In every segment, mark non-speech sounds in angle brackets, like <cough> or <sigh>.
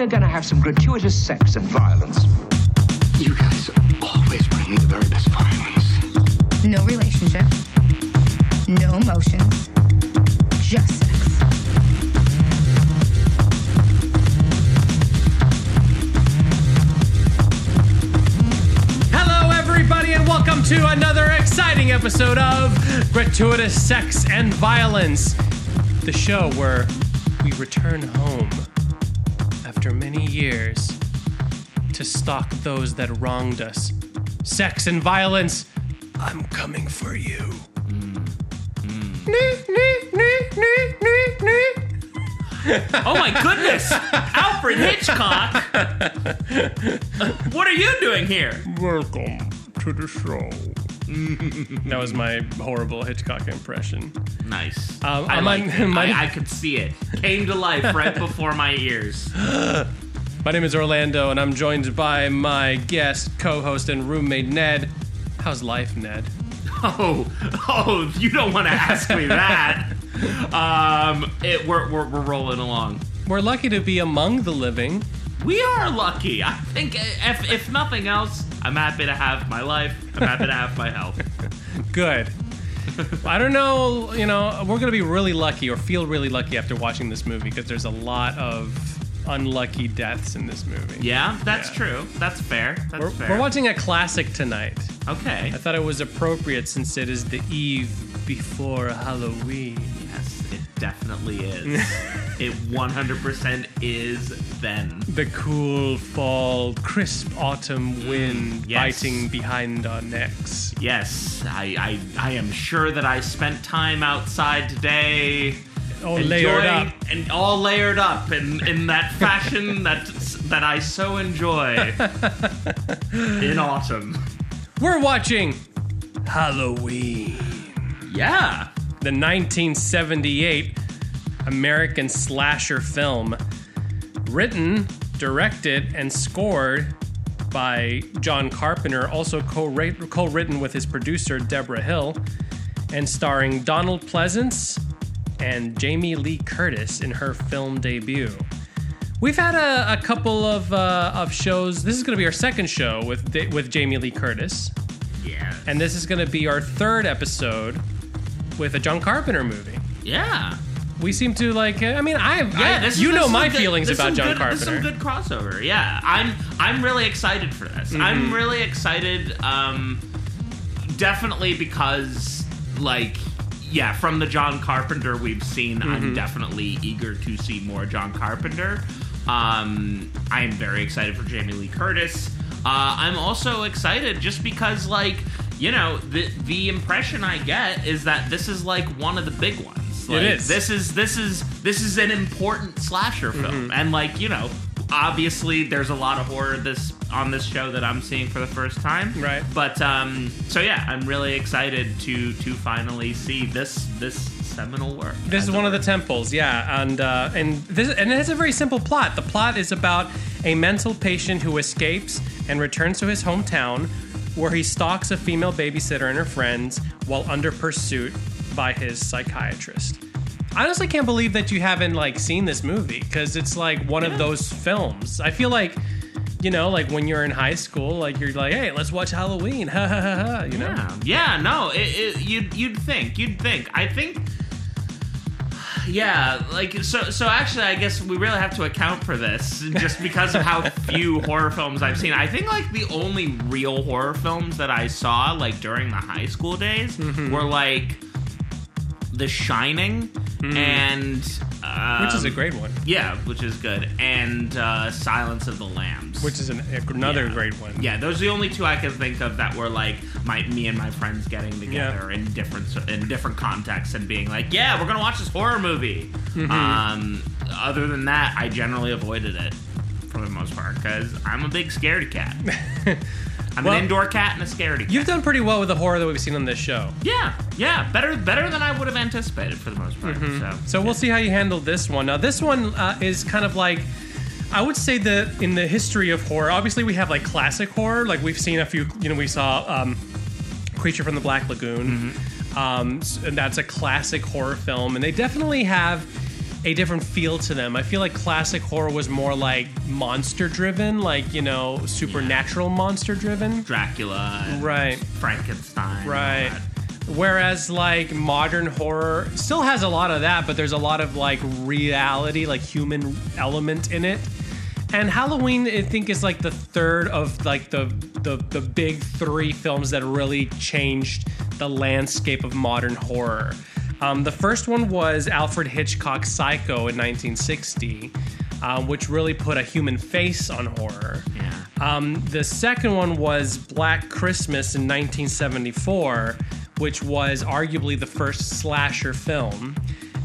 we're going to have some gratuitous sex and violence. You guys always bring me the very best violence. No relationship. No emotions. Just sex. Hello, everybody, and welcome to another exciting episode of Gratuitous Sex and Violence, the show where we return home after many years to stalk those that wronged us. Sex and violence, I'm coming for you. Oh my goodness! Alfred Hitchcock! what are you doing here? Welcome to the show. <laughs> that was my horrible Hitchcock impression. Nice. Um, I, I'm like my- I, I could see it. Came to life right <laughs> before my ears. <gasps> My name is Orlando, and I'm joined by my guest, co-host, and roommate Ned. How's life, Ned? <laughs> Oh, oh! You don't want to ask me that. Um, it, we're, we're we're rolling along. We're lucky to be among the living. We are lucky. I think if if nothing else, I'm happy to have my life. I'm happy to have my health. <laughs> Good. I don't know, you know, we're gonna be really lucky or feel really lucky after watching this movie because there's a lot of unlucky deaths in this movie. Yeah, that's Yeah. true. That's fair. That's We're, fair. we're watching a classic tonight. Okay. I thought it was appropriate since it is the eve before Halloween. Yes, it definitely is. <laughs> it 100% is then. The cool fall, crisp autumn mm, wind yes. biting behind our necks. Yes, I, I I am sure that I spent time outside today. All layered up. and all layered up in, in that <laughs> fashion that that I so enjoy <laughs> in autumn. We're watching Halloween. Yeah, the 1978 American slasher film, written, directed, and scored by John Carpenter, also co written with his producer Deborah Hill, and starring Donald Pleasence and Jamie Lee Curtis in her film debut. We've had a, a couple of, uh, of shows. This is going to be our second show with with Jamie Lee Curtis, yeah, and this is going to be our third episode with a John Carpenter movie. yeah. We seem to like. I mean, I, Yeah, I this you is- know my good- feelings about John good, This is some good crossover. Yeah, I'm I'm really excited for this. Mm-hmm. I'm really excited. Um, definitely because like yeah, from the John Carpenter we've seen, Mm-hmm. I'm definitely eager to see more John Carpenter. Um, I am very excited for Jamie Lee Curtis. Uh, I'm also excited just because like you know the the impression I get is that this is like one of the big ones. Like, is. This is this is this is an important slasher film, and like you know, obviously there's a lot of horror this on this show that I'm seeing for the first time. Right. But um, so yeah, I'm really excited to to finally see this this seminal work. This is it one of the temples, yeah, and uh, and this and it has a very simple plot. The plot is about a mental patient who escapes and returns to his hometown, where he stalks a female babysitter and her friends while under pursuit by his psychiatrist. I honestly can't believe that you haven't like seen this movie because it's like one of those films. I feel like. You know, like when you're in high school, like you're like, "Hey, let's watch Halloween!" <laughs> Ha ha ha ha! You know, Yeah, yeah, no, it, it, you'd you'd think, you'd think. I think, yeah, like so. So actually, I guess we really have to account for this just because of how <laughs> few horror films I've seen. I think like the only real horror films that I saw like during the high school days Mm-hmm. were like The Shining and um, which is a great one. yeah, which is good, and uh, Silence of the Lambs, Which is an, another Yeah. great one. Yeah, those are the only two I can think of that were like my me and my friends getting together in different in different contexts and being like, "Yeah, we're gonna watch this horror movie." Mm-hmm. Um, other than that, I generally avoided it for the most part because I'm a big scaredy cat. <laughs> I'm Well- an indoor cat and a scaredy cat. You've done pretty well with the horror that we've seen on this show. yeah, yeah, better better than I would have anticipated for the most part. So, Mm-hmm. So we'll see how you handle this one. Now, this one uh, is kind of like. I would say that in the history of horror, obviously we have like classic horror. Like we've seen a few, you know, we saw um, Creature from the Black Lagoon. Um, s- and that's a classic horror film, and they definitely have a different feel to them. I feel like classic horror was more like monster driven, like you know, supernatural monster driven. Dracula, Right. Frankenstein, Right. Whereas like modern horror still has a lot of that, but there's a lot of like reality, like human element in it. And Halloween, I think, is like the third of like the the the big three films that really changed the landscape of modern horror. Um, the first one was Alfred Hitchcock's Psycho in 1960, uh, which really put a human face on horror. Yeah. Um, the second one was Black Christmas in 1974, which was arguably the first slasher film.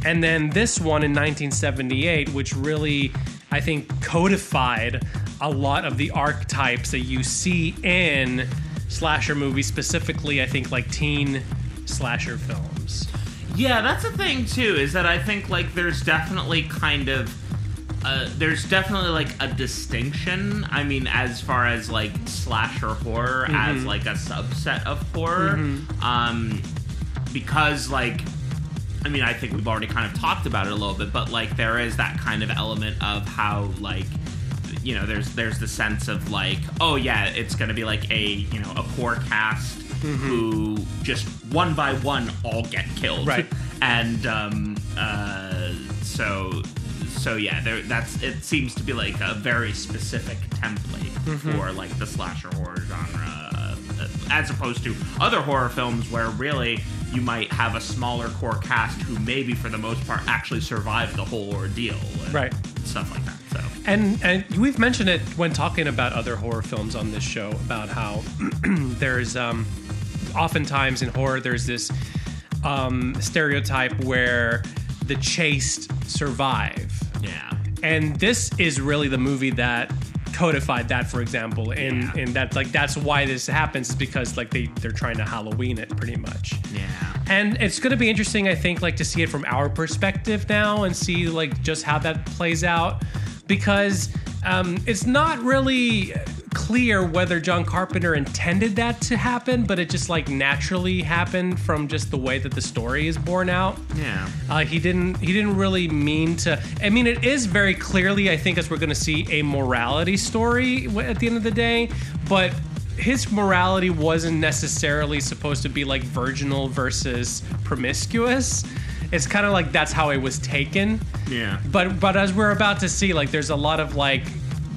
And then this one in 1978, which really, I think, codified a lot of the archetypes that you see in slasher movies, specifically, I think, like teen slasher films. Yeah, that's the thing too. Is that I think like there's definitely kind of uh, there's definitely like a distinction. I mean, as far as like slasher horror as like a subset of horror, um, because like. I mean, I think we've already kind of talked about it a little bit, but like there is that kind of element of how like you know there's there's the sense of like oh yeah it's going to be like a you know a core cast who just one by one all get killed Right. and um uh so so yeah there that's it seems to be like a very specific template for like the slasher horror genre uh, as opposed to other horror films where really you might have a smaller core cast who maybe for the most part actually survive the whole ordeal and Right. stuff like that And and we've mentioned it when talking about other horror films on this show about how <clears throat> there's um, oftentimes in horror there's this um, stereotype where the chaste survive, yeah and this is really the movie that codified that. For example, and Yeah. and that like that's why this happens is because like they they're trying to Halloween it pretty much. yeah And it's going to be interesting, I think, like to see it from our perspective now and see like just how that plays out because um, it's not really clear whether John Carpenter intended that to happen, but it just like naturally happened from just the way that the story is borne out. yeah Uh, he didn't. He didn't really mean to. I mean, it is very clearly. I think as we're going to see a morality story at the end of the day, but his morality wasn't necessarily supposed to be like virginal versus promiscuous. It's kind of like that's how it was taken. Yeah. But but as we're about to see, like there's a lot of like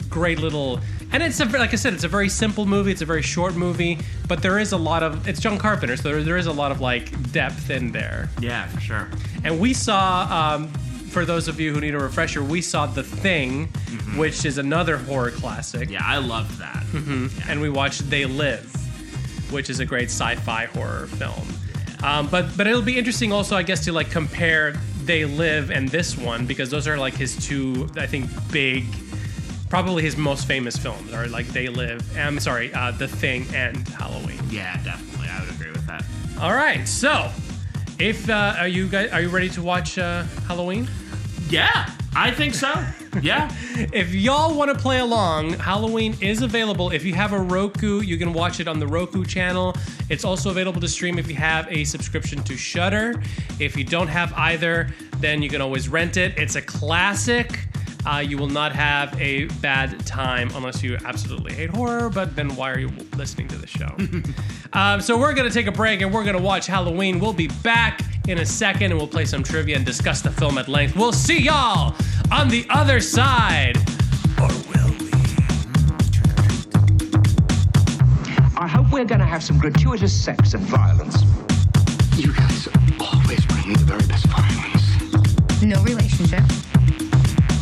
great little. And it's a, like I said, it's a very simple movie. It's a very short movie, but there is a lot of. It's John Carpenter, so there, there is a lot of like depth in there. Yeah, for sure. And we saw, um, for those of you who need a refresher, we saw The Thing, which is another horror classic. Yeah, I loved that. And we watched They Live, which is a great sci-fi horror film. Um, but but it'll be interesting also, I guess, to like compare They Live and this one because those are like his two, I think, big, probably his most famous films are like They Live. I'm sorry, uh, The Thing and Halloween. Yeah, definitely. I would agree with that. All right, so if uh, are you guys are you ready to watch uh, Halloween? Yeah, I think so. Yeah. <laughs> If y'all want to play along, Halloween is available. If you have a Roku, you can watch it on the Roku channel. It's also available to stream if you have a subscription to Shudder. If you don't have either, then you can always rent it. It's a classic. Uh, you will not have a bad time unless you absolutely hate horror, but then why are you listening to the show? um, <laughs> so we're going to take a break and we're going to watch Halloween. We'll be back in a second and we'll play some trivia and discuss the film at length. We'll see y'all on the other side. Or will we? I hope we're going to have some gratuitous sex and violence. You guys always bring me the very best violence. No relationship.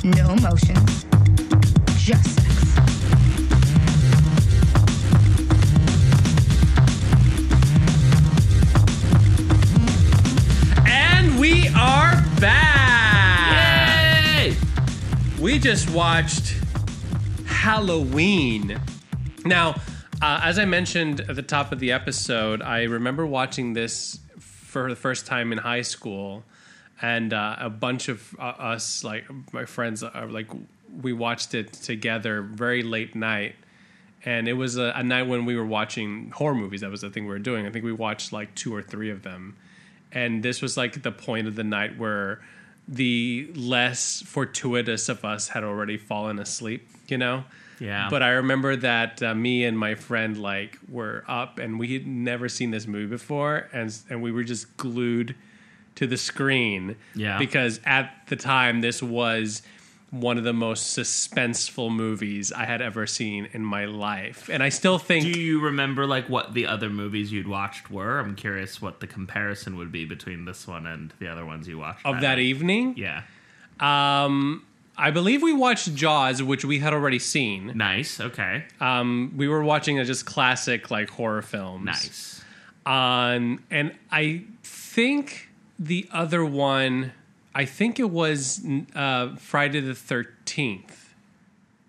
No emotions. Just sex. And we are back. Yay! We just watched Halloween. Now, uh, as I mentioned at the top of the episode, I remember watching this for the first time in high school, and uh, a bunch of uh, us, like my friends, are like we watched it together very late night. And it was a, a night when we were watching horror movies. That was the thing we were doing. I think we watched like two or three of them. And this was like the point of the night where the less fortuitous of us had already fallen asleep, you know? Yeah. But I remember that uh, me and my friend like were up and we had never seen this movie before and and we were just glued to the screen. Yeah. Because at the time this was one of the most suspenseful movies I had ever seen in my life. And I still think Do you remember like what the other movies you'd watched were? I'm curious what the comparison would be between this one and the other ones you watched. of that night. evening, Yeah. um I believe we watched Jaws, which we had already seen. Nice. Okay. Um, we were watching a just classic like horror films. Nice. on and I think the other one, I think it was uh, Friday the Thirteenth,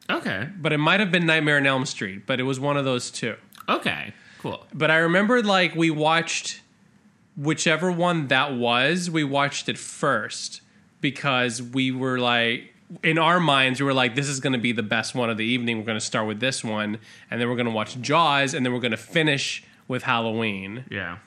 Okay. but it might have been Nightmare on Elm Street, but it was one of those two. Okay. Cool. But I remember like we watched whichever one that was, we watched it first because we were like in our minds we were like this is going to be the best one of the evening. We're going to start with this one and then we're going to watch Jaws and then we're going to finish with Halloween. Yeah.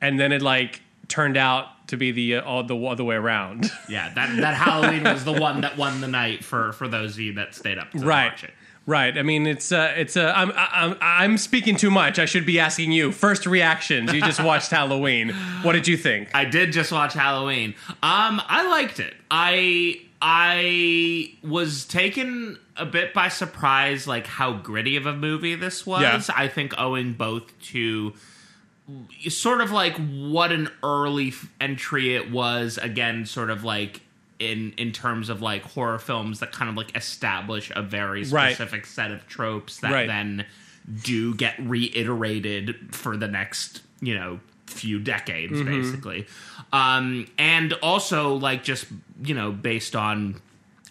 and then it like turned out to be the uh, all the other way around. <laughs> Yeah. That that Halloween was the one that won the night for for those of you that stayed up to right. watch it. Right. I mean, it's uh, it's uh, I'm I'm I'm speaking too much. I should be asking you first reactions. You just watched Halloween. What did you think? I did just watch Halloween. Um, I liked it. I I was taken a bit by surprise, like how gritty of a movie this was. Yeah. I think owing both to sort of like what an early entry it was. Again, sort of like in in terms of like horror films that kind of like establish a very Right. specific set of tropes that Right. then do get reiterated for the next you know few decades Mm-hmm. basically um and also like just you know based on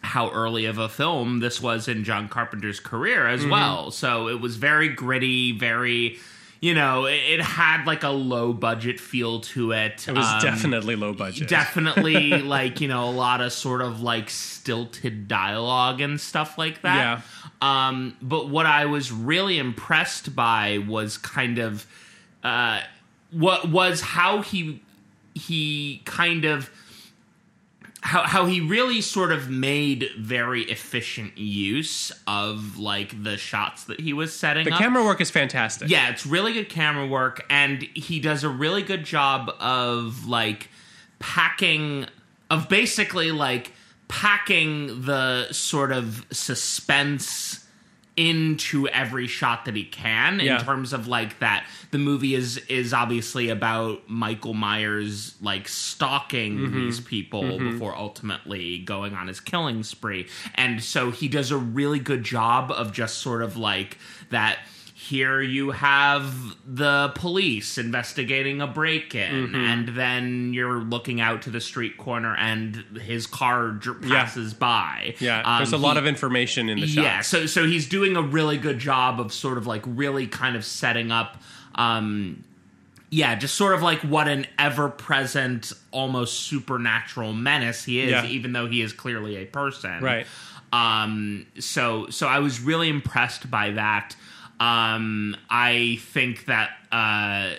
how early of a film this was in John Carpenter's career as well so it was very gritty very you know it, it had like a low budget feel to it It was Um, definitely low budget. definitely <laughs> like you know a lot of sort of like stilted dialogue and stuff like that Yeah. um but what i was really impressed by was kind of uh what was how he he kind of how how he really sort of made very efficient use of like the shots that he was setting the up. camera work is fantastic. Yeah, it's really good camera work, and he does a really good job of like packing, of basically like packing the sort of suspense into every shot that he can Yeah. in terms of like that the movie is is obviously about Michael Myers like stalking Mm-hmm. these people before ultimately going on his killing spree and so he does a really good job of just sort of like that here you have the police investigating a break-in Mm-hmm. and then you're looking out to the street corner and his car dr- passes by Yeah, Um, there's a lot of information in the shots. yeah, so so he's doing a really good job of sort of like really kind of setting up um yeah, just sort of like what an ever-present almost supernatural menace he is Yeah. even though he is clearly a person. Right. Um so so I was really impressed by that. Um I think that uh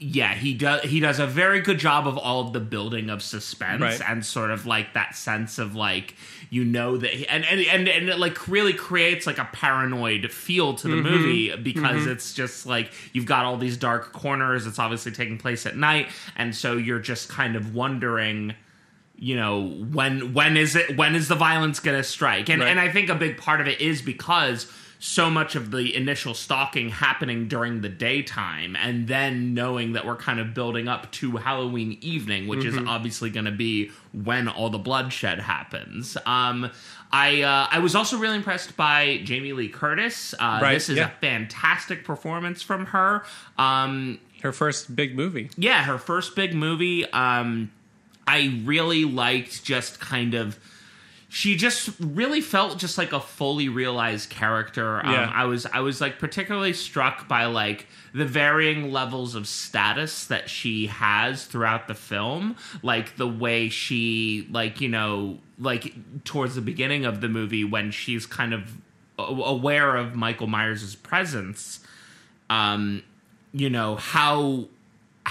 yeah, he does. He does a very good job of all of the building of suspense Right. and sort of like that sense of like you know that, he, and and and and it like really creates like a paranoid feel to the Mm-hmm. movie because it's just like you've got all these dark corners. It's obviously taking place at night, and so you're just kind of wondering you know when when is it when is the violence going to strike and Right. and i think a big part of it is because so much of the initial stalking happening during the daytime and then knowing that we're kind of building up to halloween evening which Mm-hmm. is obviously going to be when all the bloodshed happens um I uh, I was also really impressed by Jamie Lee Curtis. Uh, Right, This is yeah. a fantastic performance from her. Um, Her first big movie. yeah, her first big movie. Um, I really liked just kind of. She just really felt just like a fully realized character. Um, Yeah. I was I was like particularly struck by like the varying levels of status that she has throughout the film, like the way she like you know like towards the beginning of the movie when she's kind of aware of Michael Myers' presence um, you know how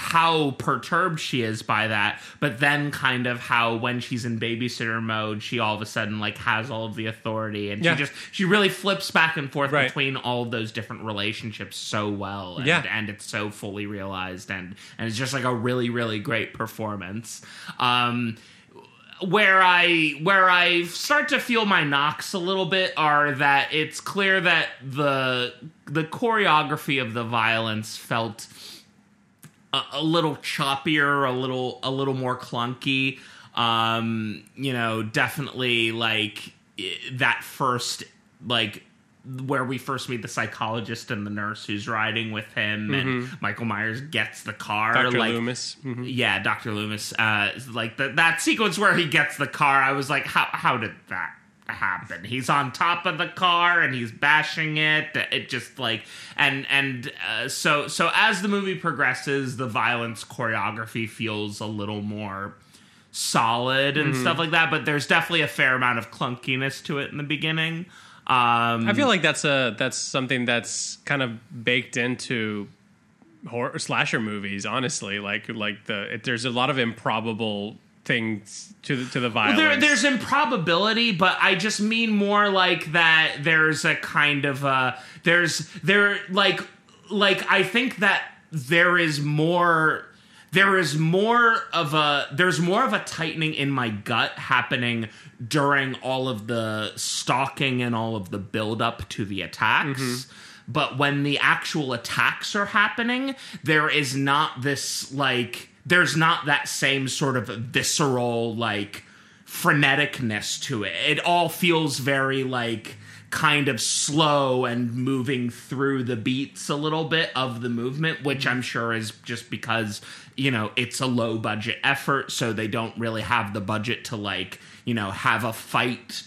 how perturbed she is by that, but then kind of how when she's in babysitter mode, she all of a sudden like has all of the authority, and Yeah. she just she really flips back and forth Right. between all of those different relationships so well, and, Yeah. and it's so fully realized, and and it's just like a really really great performance. Um, where I where I start to feel my knocks a little bit are that it's clear that the the choreography of the violence felt a, a little choppier, a little a little more clunky. Um, you know, definitely like that first like where we first meet the psychologist and the nurse who's riding with him and Michael Myers gets the car Dr. like Loomis. Mhm. yeah, Dr. Loomis. Uh, like the, that sequence where he gets the car, I was like, how how did that happen? He's on top of the car and he's bashing it. It just like and and uh, so so as the movie progresses, the violence choreography feels a little more solid and stuff like that. But there's definitely a fair amount of clunkiness to it in the beginning. Um, I feel like that's a that's something that's kind of baked into horror slasher movies. Honestly, like like the it, there's a lot of improbable things to the, to the Well, violence. there, there's improbability, but I just mean more like that. There's a kind of uh there's there like like I think that there is more there is more of a there's more of a tightening in my gut happening during all of the stalking and all of the build up to the attacks. But when the actual attacks are happening, there is not this like there's not that same sort of visceral like freneticness to it. It all feels very like kind of slow and moving through the beats a little bit of the movement, which I'm sure is just because, you know, it's a low budget effort, so they don't really have the budget to like, you know, have a fight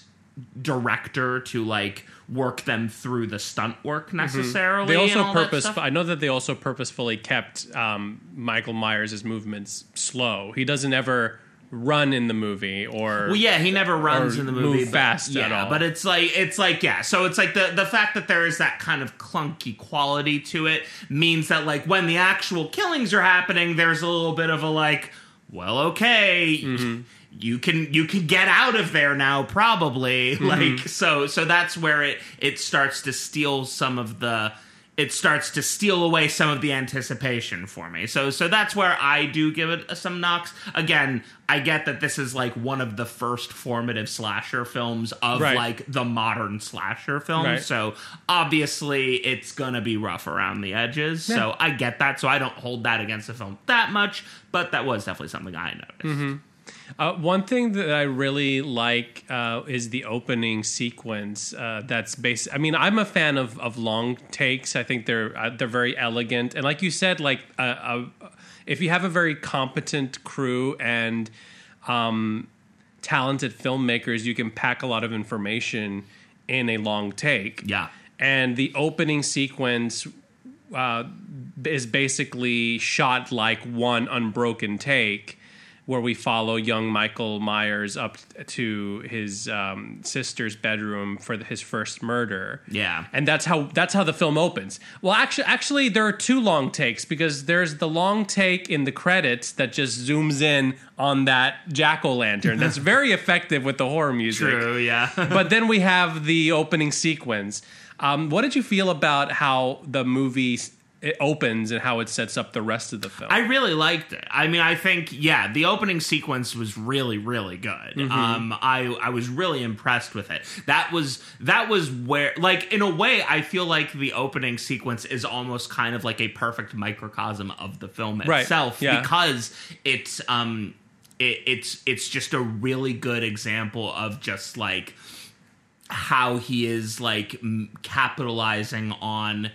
director to like work them through the stunt work necessarily. they also and all that purpose. I know that they also purposefully kept um, Michael Myers' movements slow. He doesn't ever run in the movie or Well, yeah, he never runs in the movie but- fast yeah, at all. but it's like it's like yeah. So it's like the the fact that there is that kind of clunky quality to it means that like when the actual killings are happening, there's a little bit of a like, well, okay. Mm-hmm. You can you can get out of there now, probably. <laughs> Mm-hmm. Like so so that's where it it starts to steal some of the it starts to steal away some of the anticipation for me. So so that's where I do give it some knocks. Again, I get that this is like one of the first formative slasher films of Right. like the modern slasher film. Right. So obviously it's going to be rough around the edges. So I get that. So I don't hold that against the film that much, but that was definitely something I noticed. Uh, one thing that I really like uh, is the opening sequence. Uh, that's based. I mean, I'm a fan of, of long takes. I think they're uh, they're very elegant, and like you said, like uh, uh, if you have a very competent crew and um, talented filmmakers, you can pack a lot of information in a long take. Yeah. and the opening sequence uh, is basically shot like one unbroken take where we follow young Michael Myers up to his um, sister's bedroom for the, his first murder. Yeah. and that's how that's how the film opens. Well, actually, actually, there are two long takes because there's the long take in the credits that just zooms in on that jack o' lantern. That's <laughs> very effective with the horror music True, yeah. <laughs> but then we have the opening sequence. Um, what did you feel about how the movie it opens and how it sets up the rest of the film? I really liked it. I mean, I think yeah, the opening sequence was really really good. Mm-hmm. Um, I I was really impressed with it. That was that was where like in a way I feel like the opening sequence is almost kind of like a perfect microcosm of the film Right, itself yeah. because it's um it, it's it's just a really good example of just like how he is like m- capitalizing on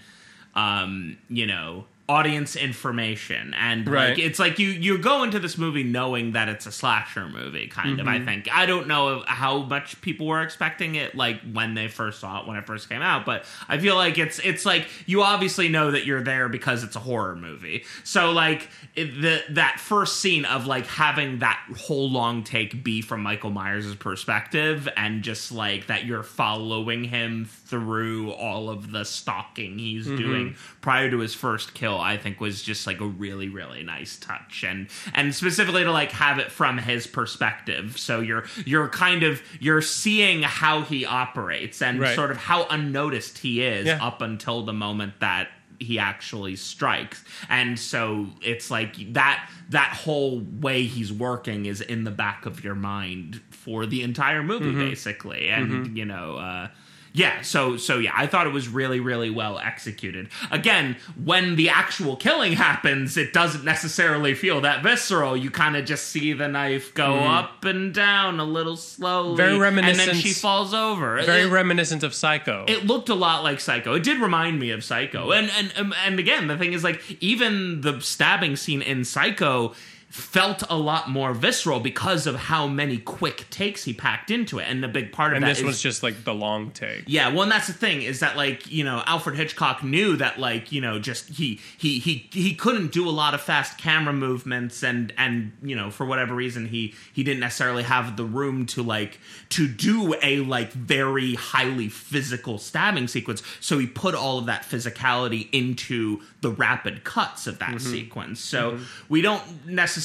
um you know audience information. And Right. like it's like you you go into this movie knowing that it's a slasher movie kind of i mhm. think. I don't know how much people were expecting it like when they first saw it when it first came out but i feel like it's it's like you obviously know that you're there because it's a horror movie. So like it, the that first scene of like having that whole long take be from michael myers' perspective and just like that you're following him through all of the stalking he's mm-hmm. doing prior to his first kill I think was just like a really really nice touch and and specifically to like have it from his perspective so you're you're kind of you're seeing how he operates and Right. sort of how unnoticed he is Yeah. up until the moment that he actually strikes and so it's like that that whole way he's working is in the back of your mind for the entire movie Mm-hmm. basically and you know uh yeah, so so yeah, I thought it was really really well executed. Again, when the actual killing happens, it doesn't necessarily feel that visceral. You kind of just see the knife go mm. up and down a little slowly. Very and then reminiscent- she falls over. Very It- reminiscent of Psycho. it looked a lot like Psycho. It did remind me of Psycho. And and and, and again, the thing is like even the stabbing scene in Psycho felt a lot more visceral because of how many quick takes he packed into it. And the big part of and that this is- was just like the long take. yeah, well, and that's the thing is that like you know Alfred Hitchcock knew that like you know just he he he he couldn't do a lot of fast camera movements and and you know for whatever reason he he didn't necessarily have the room to like to do a like very highly physical stabbing sequence, so he put all of that physicality into the rapid cuts of that mm-hmm. sequence. So mm-hmm. we don't necessarily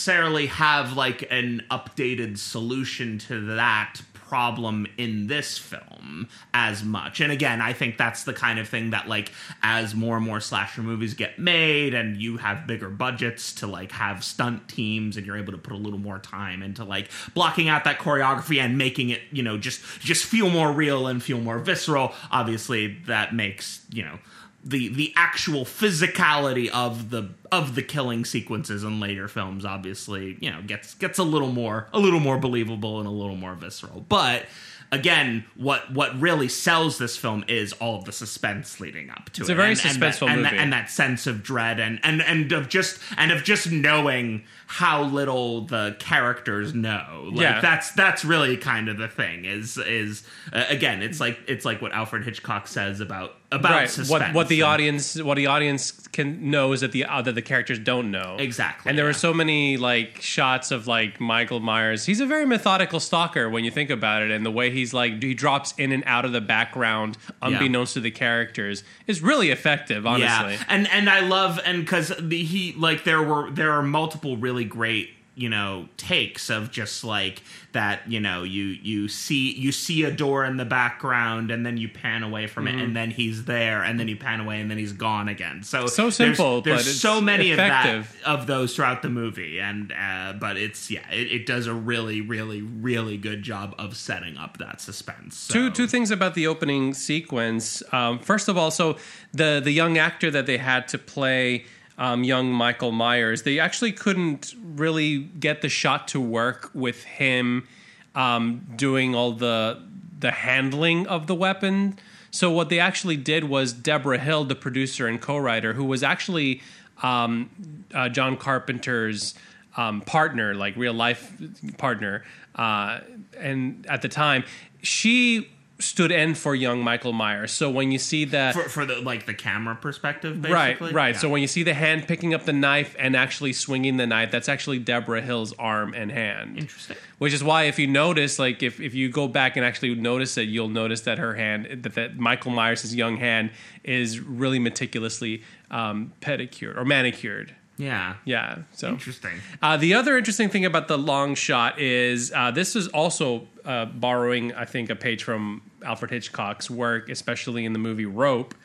have like an updated solution to that problem in this film as much. And again, I think that's the kind of thing that like as more and more slasher movies get made and you have bigger budgets to like have stunt teams and you're able to put a little more time into like blocking out that choreography and making it, you know, just just feel more real and feel more visceral. Obviously, that makes, you know, the the actual physicality of the of the killing sequences in later films obviously you know gets gets a little more a little more believable and a little more visceral but again what what really sells this film is all of the suspense leading up to It's it a very and, and that- suspenseful and that, movie. and that sense of dread and and and of just and of just knowing how little the characters know like Yeah. that's that's really kind of the thing is is uh, again it's like it's like what alfred hitchcock says about about right. suspense What what the and- audience what the audience can knows that the uh, that the characters don't know Exactly, And there yeah. were so many like shots of like Michael Myers. He's a very methodical stalker when you think about it, and the way he's like he drops in and out of the background unbeknownst to the characters is really effective. Honestly, Yeah, and and I love and because the he like there were there are multiple really great you know takes of just like that you know you you see you see a door in the background and then you pan away from it and then he's there and then you pan away and then he's gone again so Mm-hmm. So simple, there's, but it's so many effective. of that of those throughout the movie and uh but it's yeah it, it does a really really really good job of setting up that suspense so. Two two things about the opening sequence. Um, first of all, so the the young actor that they had to play um, young Michael Myers, they actually couldn't really get the shot to work with him um, doing all the the handling of the weapon. So what they actually did was Deborah Hill, the producer and co-writer, who was actually um, uh, John Carpenter's um, partner, like real life partner, uh, and at the time, she stood in for young Michael Myers. So when you see that, for, for the like the camera perspective right, right. Yeah. So when you see the hand picking up the knife and actually swinging the knife, that's actually Deborah Hill's arm and hand. Interesting. Which is why, if you notice, like if, if you go back and actually notice it, you'll notice that her hand, that, that Michael Myers' young hand, is really meticulously um, pedicured or manicured. yeah Yeah. So Interesting. uh, the other interesting thing about the long shot is uh, this is also uh, borrowing, I think, a page from Alfred Hitchcock's work, especially in the movie Rope,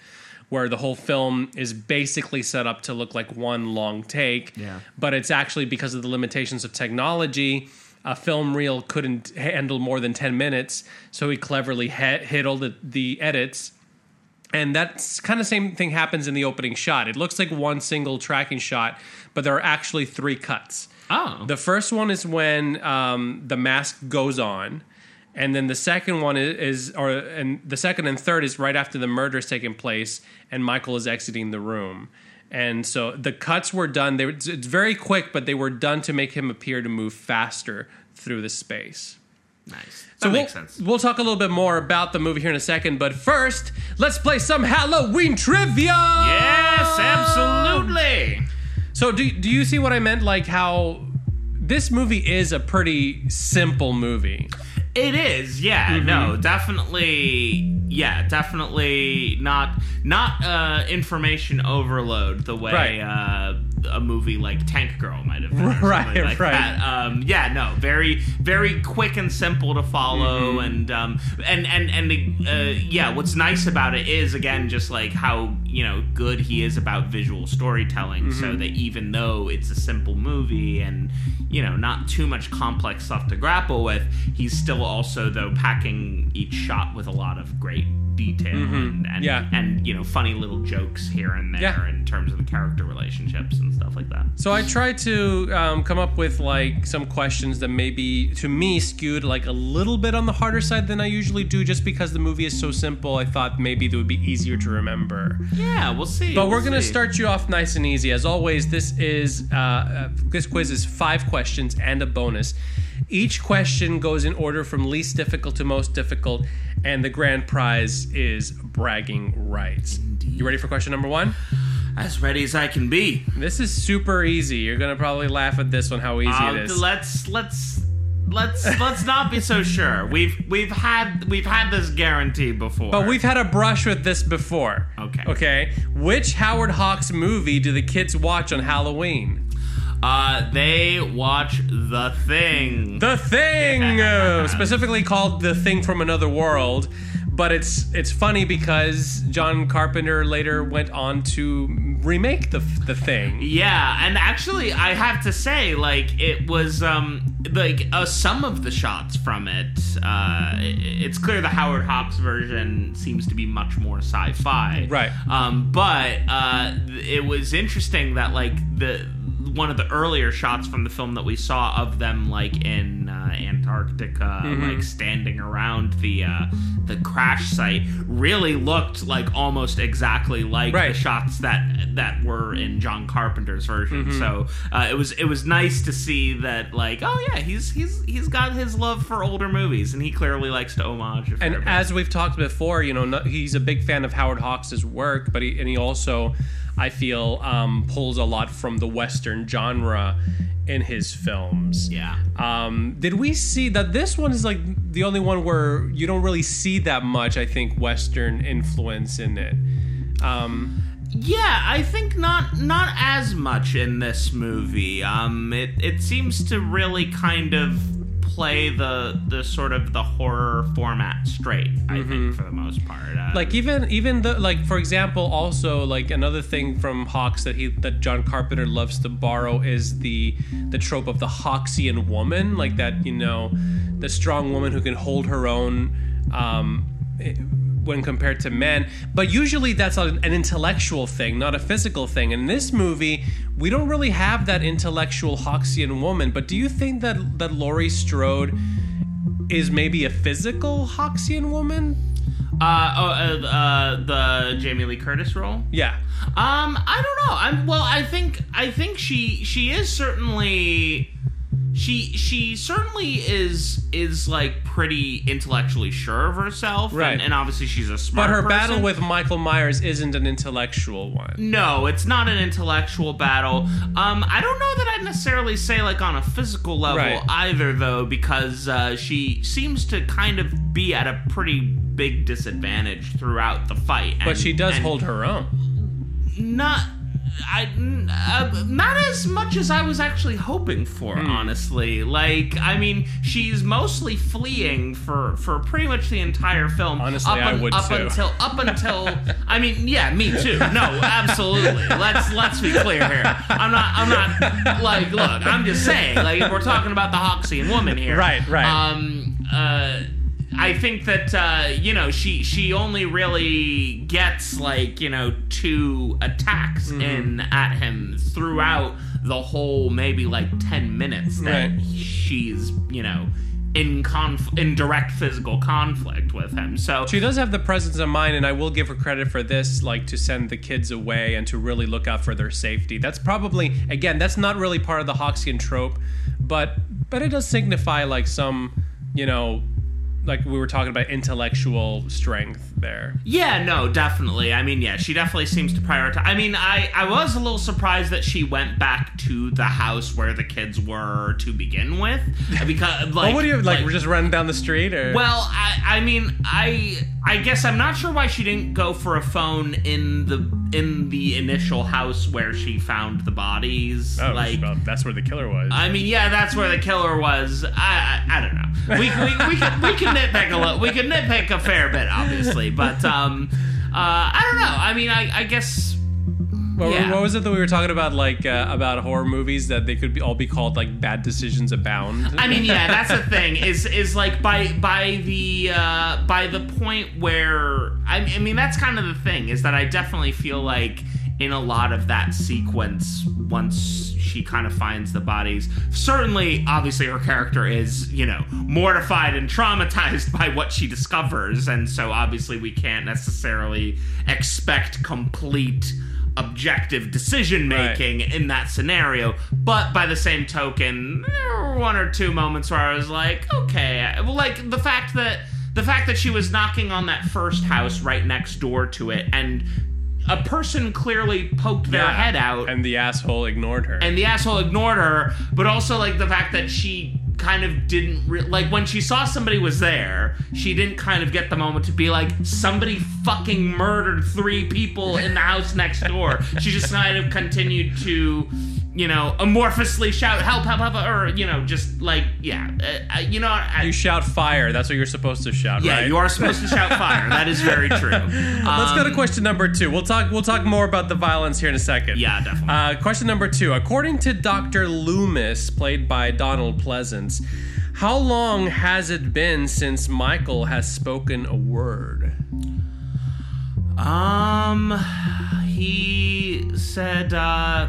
where the whole film is basically set up to look like one long take. Yeah. But it's actually because of the limitations of technology. A film reel couldn't handle more than 10 minutes, so he cleverly hid all the, the edits and that's kind of the same thing happens in the opening shot. It looks like one single tracking shot, but there are actually three cuts. Oh. The first one is when um, the mask goes on, and then the second one is, is, or and the second and third is right after the murder is taking place, and Michael is exiting the room. And so the cuts were done. They were, it's very quick, but they were done to make him appear to move faster through the space. nice. So That we'll, makes sense. we'll talk a little bit more about the movie here in a second, but first, let's play some Halloween trivia. Yes, absolutely. So do do you see what I meant? Like how this movie is a pretty simple movie. It is, yeah, no, definitely, yeah, definitely not not uh, information overload the way Right. uh, a movie like Tank Girl might have been, or <laughs> Right, like right. that. Um, yeah, no, very very quick and simple to follow, and um, and and and uh, yeah, what's nice about it is again just like how you know good he is about visual storytelling, so that even though it's a simple movie and you know not too much complex stuff to grapple with, he's still also though packing each shot with a lot of great detail and and, Yeah. and you know funny little jokes here and there Yeah. in terms of the character relationships and stuff like that. So I tried to um, come up with like some questions that maybe to me skewed like a little bit on the harder side than I usually do, just because the movie is so simple. I thought maybe they would be easier to remember. Yeah, we'll see. But we'll we're gonna see. start you off nice and easy. As always, this is uh, uh, this quiz is five questions and a bonus. Each question goes in order from least difficult to most difficult, and the grand prize is bragging rights. You ready for question number one? as ready as I can be. This is super easy. You're gonna probably laugh at this one. How easy Uh, it is. let's let's let's <laughs> let's not be so sure. We've we've had we've had this guarantee before. But we've had a brush with this before. Okay. Okay. Which Howard Hawks movie do the kids watch on Halloween? uh they watch the thing. The Thing, <laughs> specifically called The Thing from Another World. But it's it's funny because John Carpenter later went on to remake the the Thing. yeah, and actually I have to say like it was um like uh, some of the shots from it uh it's clear the Howard Hawks version seems to be much more sci-fi. Right. Um but uh it was interesting that like the one of the earlier shots from the film that we saw of them like in uh, Antarctica, Mm-hmm. like standing around the uh, the crash site, really looked like almost exactly like Right. the shots that that were in John Carpenter's version. Mm-hmm. So uh, it was it was nice to see that like oh yeah he's he's he's got his love for older movies and he clearly likes to homage. And as we've talked before, you know, no, he's a big fan of Howard Hawks' work, but he and he also, I feel, um, pulls a lot from the Western genre in his films. yeah. Um, did we see that this one is like the only one where you don't really see that much? I think Western influence in it. Um, Yeah, I think not not as much in this movie. Um, it it seems to really kind of play the the sort of the horror format straight. I think for the most part. Uh, like even even the like for example, also like another thing from Hawks that he that John Carpenter loves to borrow is the the trope of the Hawksian woman, like that you know, the strong woman who can hold her own. Um, when compared to men. But usually that's an an intellectual thing, not a physical thing. In this movie, we don't really have that intellectual Hawksian woman. But do you think that that Laurie Strode is maybe a physical Hawksian woman? uh, oh, uh, uh, the Jamie Lee Curtis role. Yeah. Um, I don't know. I'm well. I think I think she she is certainly she she certainly is is like pretty intellectually sure of herself, Right. And, and obviously she's a smart. But her person. battle with Michael Myers isn't an intellectual one. No, it's not an intellectual battle. Um, I don't know that I'd necessarily say like on a physical level Right. either, though, because uh, she seems to kind of be at a pretty big disadvantage throughout the fight. But she does and hold her own. not. I uh, not as much as I was actually hoping for, Hmm. honestly. Like, I mean, she's mostly fleeing for for pretty much the entire film. Honestly, up I would up too. until up until. <laughs> I mean, yeah, me too. No, absolutely. Let's let's be clear here. I'm not. I'm not like. Look, I'm just saying. Like, if we're talking about the Hawksian woman here, Right, right. Um. Uh. I think that uh, you know she she only really gets like you know two attacks Mm-hmm. in at him throughout the whole maybe like ten minutes that Right. she's you know in conf- in direct physical conflict with him. So She does have the presence of mind, and I will give her credit for this, like to send the kids away and to really look out for their safety. That's probably, again, that's not really part of the Hawksian trope, but but it does signify like some, you know, like we were talking about intellectual strength there. Yeah, no, definitely. I mean, yeah, she definitely seems to prioritize. I mean, I I was a little surprised that she went back to the house where the kids were to begin with, <laughs> because like, well, what do you like? we're just running down the street, or Well, I, I mean, I I guess I'm not sure why she didn't go for a phone in the in the initial house where she found the bodies. oh, like, well, that's where the killer was. I mean, yeah, that's where the killer was. I I, I don't know. We we we can, we can nitpick a little. We can nitpick a fair bit, obviously, but um, uh, I don't know. I mean, I I guess. What, Yeah. what was it that we were talking about? Like uh, about horror movies that they could be, all be called like bad decisions abound. I mean, yeah, that's the thing. Is is like by by the uh, by the point where I, I mean that's kind of the thing is that I definitely feel like in a lot of that sequence once she kind of finds the bodies certainly obviously her character is you know mortified and traumatized <laughs> by what she discovers and so obviously we can't necessarily expect complete objective decision making in that scenario. But by the same token, there were one or two moments where I was like, okay, like the fact that the fact that she was knocking on that first house right next door to it, and a person clearly poked their Yeah. head out, and the asshole ignored her. and the asshole ignored her, but also like the fact that she kind of didn't re- like when she saw somebody was there she didn't kind of get the moment to be like somebody fucking murdered three people in the house next door she just kind of continued to you know amorphously shout help help help or you know just like yeah uh, uh, you know I, you shout fire. That's what you're supposed to shout, yeah right? you are supposed to shout fire that is very true <laughs> Let's go to Um, question number two. We'll talk. We'll talk more about the violence here in a second. Yeah, definitely. Uh, question number two. According to Doctor Loomis, played by Donald Pleasence, how long has it been since Michael has spoken a word? Um, he said uh,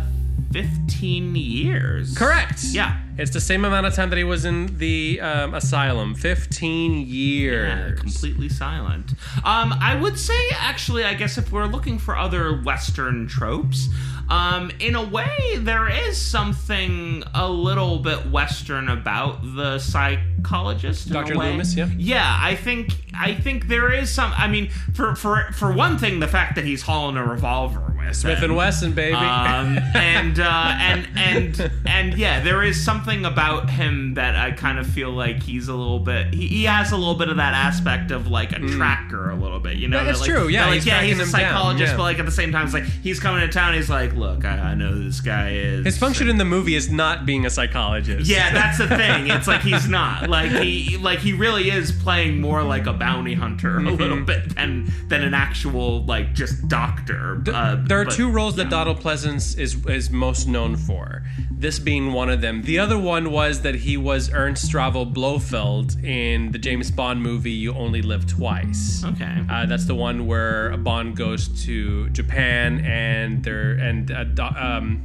fifteen years. Correct. Yeah. It's the same amount of time that he was in the um, asylum. Fifteen years. Yeah, completely silent. Um, I would say actually, I guess if we're looking for other Western tropes, um, in a way, there is something a little bit Western about the psychologist. Dr. Loomis, yeah. Yeah, I think I think there is some. I mean, for for for one thing, the fact that he's hauling a revolver with Smith and Wesson, baby. Um, and uh, and and <laughs> and yeah, there is something about him that I kind of feel like he's a little bit. He, he has a little bit of that aspect of like a tracker, a little bit. You know. That's that, like, true, yeah, that, like, he's yeah, he's a down, psychologist, yeah. but like at the same time, it's like he's coming to town. He's like, look, I, I know who this guy is. His function in the movie is not being a psychologist. Yeah, that's the thing. It's like he's <laughs> not like he like he really is playing more like a bounty hunter Mm-hmm. a little bit than than an actual like just doctor. Uh, there are but- two roles that Donald Pleasence is is most known for. This being one of them. The other one was that he was Ernst Stavro Blofeld in the James Bond movie You Only Live Twice. Okay. Uh, that's the one where Bond goes to Japan and there and uh, um,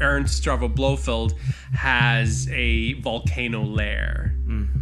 Ernst Stavro Blofeld has a volcano lair.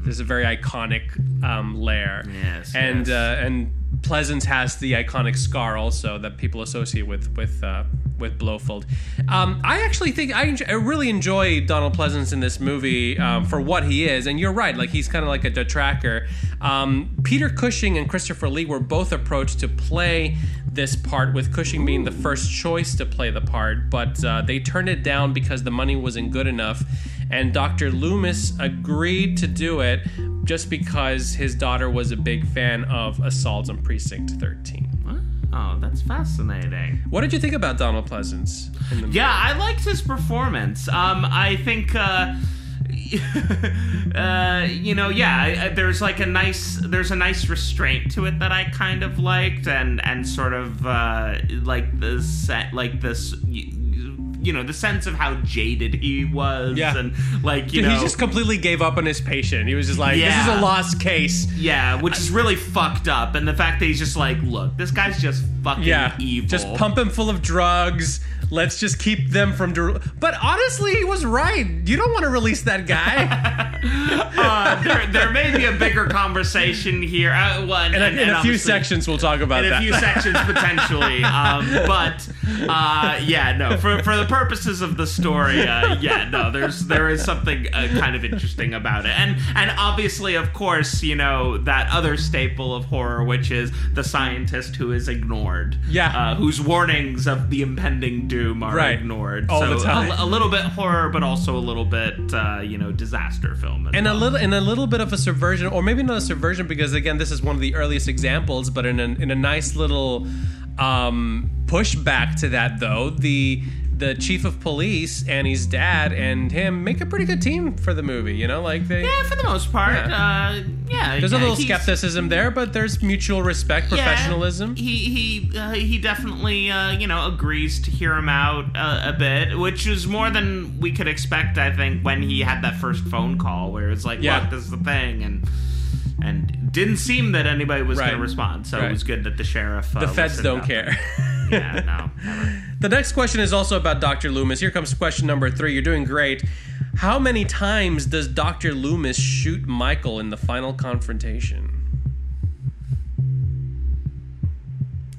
This is a very iconic um, lair. Yes, and yes. Uh, and Pleasence has the iconic scar also that people associate with with uh, with Blofeld. Um, I actually think I, enjoy, I really enjoy Donald Pleasence in this movie um, for what he is, and you're right, like he's kind of like a detractor. Um, Peter Cushing and Christopher Lee were both approached to play this part, with Cushing being the first choice to play the part, but uh, they turned it down because the money wasn't good enough. And Dr. Loomis agreed to do it just because his daughter was a big fan of Assault on Precinct 13. Oh, that's fascinating. What did you think about Donald Pleasence? in the Yeah, I liked his performance. Um, I think, uh, <laughs> uh, you know, yeah, there's like a nice, there's a nice restraint to it that I kind of liked, and and sort of uh, like the set, like this. You know the sense of how jaded he was, Yeah. and like you Dude, know, he just completely gave up on his patient. He was just like, Yeah. "This is a lost case." yeah, which is really fucked up. And the fact that he's just like, look, this guy's just fucking Yeah, evil. just pump him full of drugs, let's just keep them from. Der- but honestly, he was right. You don't want to release that guy. <laughs> Uh, there, there may be a bigger conversation here. Uh, well, and, in a, and- in and a few sections, we'll talk about in that. In a few sections <laughs> potentially. Um, but uh, yeah, no. For for the purposes of the story, uh, yeah, no. There's there is something uh, kind of interesting about it, and and obviously, of course, you know that other staple of horror, which is the scientist who is ignored. Yeah. uh, whose warnings of the impending doom are Right. ignored. All so the time. A, a little bit horror, but also a little bit uh, you know disaster film. and a little and a little bit of a subversion or maybe not a subversion because again this is one of the earliest examples but in a, in a nice little um pushback to that though the the chief of police Annie's dad and him make a pretty good team for the movie you know like they Yeah, for the most part. Yeah. Uh, yeah. there's a little skepticism there but there's mutual respect Yeah, professionalism he he uh, he definitely uh, you know agrees to hear him out uh, a bit, which is more than we could expect. I think when he had that first phone call where it's like, Yeah. "Look, this is the thing," and and didn't seem that anybody was going to respond. So Right. it was good that the sheriff. Uh, the feds don't care Yeah, no, <laughs> never. The next question is also about Dr. Loomis. Here comes question number three. You're doing great. How many times does Dr. Loomis shoot Michael in the final confrontation?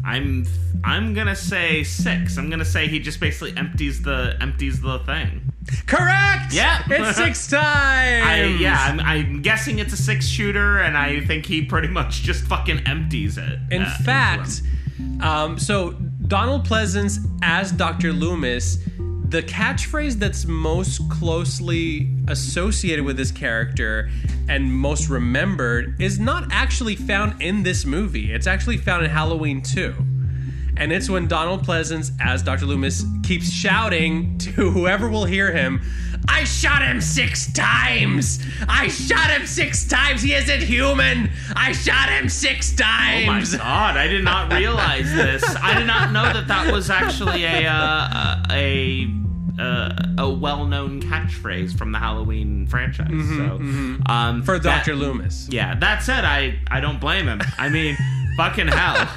I'm I'm gonna say six. I'm gonna say he just basically empties the empties the thing. Correct! Yeah. It's <laughs> six times! I, yeah, I'm, I'm guessing it's a six shooter, and I think he pretty much just fucking empties it. In uh, fact, um, so Donald Pleasence as Dr. Loomis, the catchphrase that's most closely associated with this character and most remembered is not actually found in this movie. It's actually found in Halloween 2. And it's when Donald Pleasence, as Dr. Loomis, keeps shouting to whoever will hear him, I shot him six times! I shot him six times! He isn't human! I shot him six Oh my god! I did not realize this. I did not know that that was actually a uh, a uh, a well-known catchphrase from the Halloween franchise. so, um, For Dr. Loomis. Yeah, that said, I I don't blame him. I mean, <laughs> fucking hell,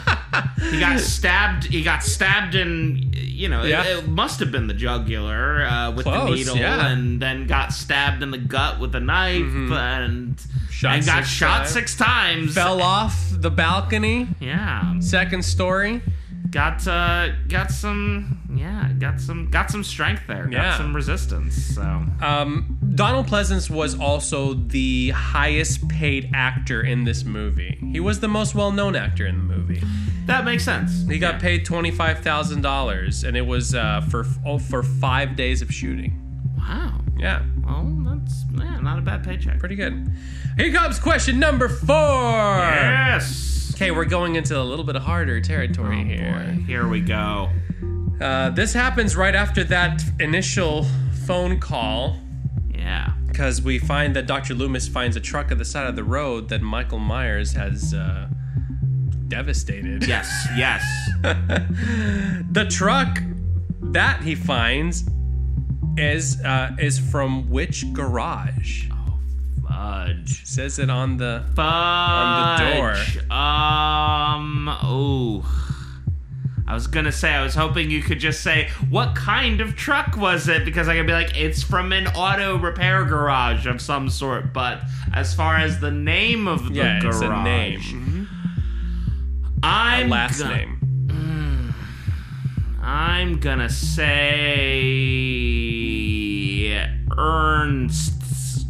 he got <laughs> stabbed. He got stabbed in. You know, it- Yeah. it, must have been the jugular uh, with the needle, yeah. and then got stabbed in the gut with a knife, and Mm-hmm. Shot and got shot times. six times. Fell off the balcony, Yeah, second story. Got uh, got some. Yeah, got some got some strength there. Got some resistance. So Um, Donald Pleasence was also the highest paid actor in this movie. He was the most well known actor in the movie. that makes sense. He got Yeah. paid twenty five thousand dollars, and it was uh, for oh, for five days of shooting. Wow. Yeah, Well, that's yeah, not a bad paycheck. pretty good. Here comes question number four. Yes. Okay, we're going into a little bit harder territory here. Here we go. Uh, this happens right after that initial phone call Yeah. because we find that Dr. Loomis finds a truck at the side of the road that Michael Myers has uh, devastated. Yes. <laughs> Yes. The truck that he finds is uh, is from which garage? Fudge. says it on the Fudge. the door. Um. Ooh. I was gonna say. I was hoping you could just say what kind of truck was it because I could be like, it's from an auto repair garage of some sort. But as far as the name of the yeah, garage, it's a name, I'm a last go- name. I'm gonna say Ernst's